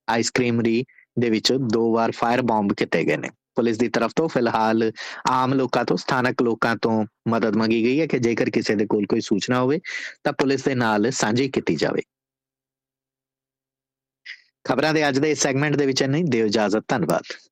ਆਈਸਕ੍ਰੀਮਰੀ ਦੇ ਵਿੱਚ ਦੋ ਵਾਰ ਫਾਇਰ ਬੰਬ ਕੀਤੇ ਗਏ ਨੇ। ਪੁਲਿਸ ਦੀ ਤਰਫ ਤੋਂ ਫਿਲਹਾਲ ਆਮ ਲੋਕਾਂ ਤੋਂ, ਸਥਾਨਕ ਲੋਕਾਂ ਤੋਂ ਮਦਦ ਮੰਗੀ ਗਈ ਹੈ ਕਿ ਜੇਕਰ ਕਿਸੇ ਦੇ ਕੋਲ ਕੋਈ ਸੂਚਨਾ ਹੋਵੇ, ਤਾਂ ਪੁਲਿਸ ਦੇ ਨਾਲ ਸਾਂਝੀ ਕੀਤੀ ਜਾਵੇ। ਖਬਰਾਂ ਦੇ ਅੱਜ ਦੇ ਇਸ ਸੈਗਮੈਂਟ ਦੇ ਵਿੱਚ ਨਹੀਂ ਦਿਓ ਇਜਾਜ਼ਤ, ਧੰਨਵਾਦ।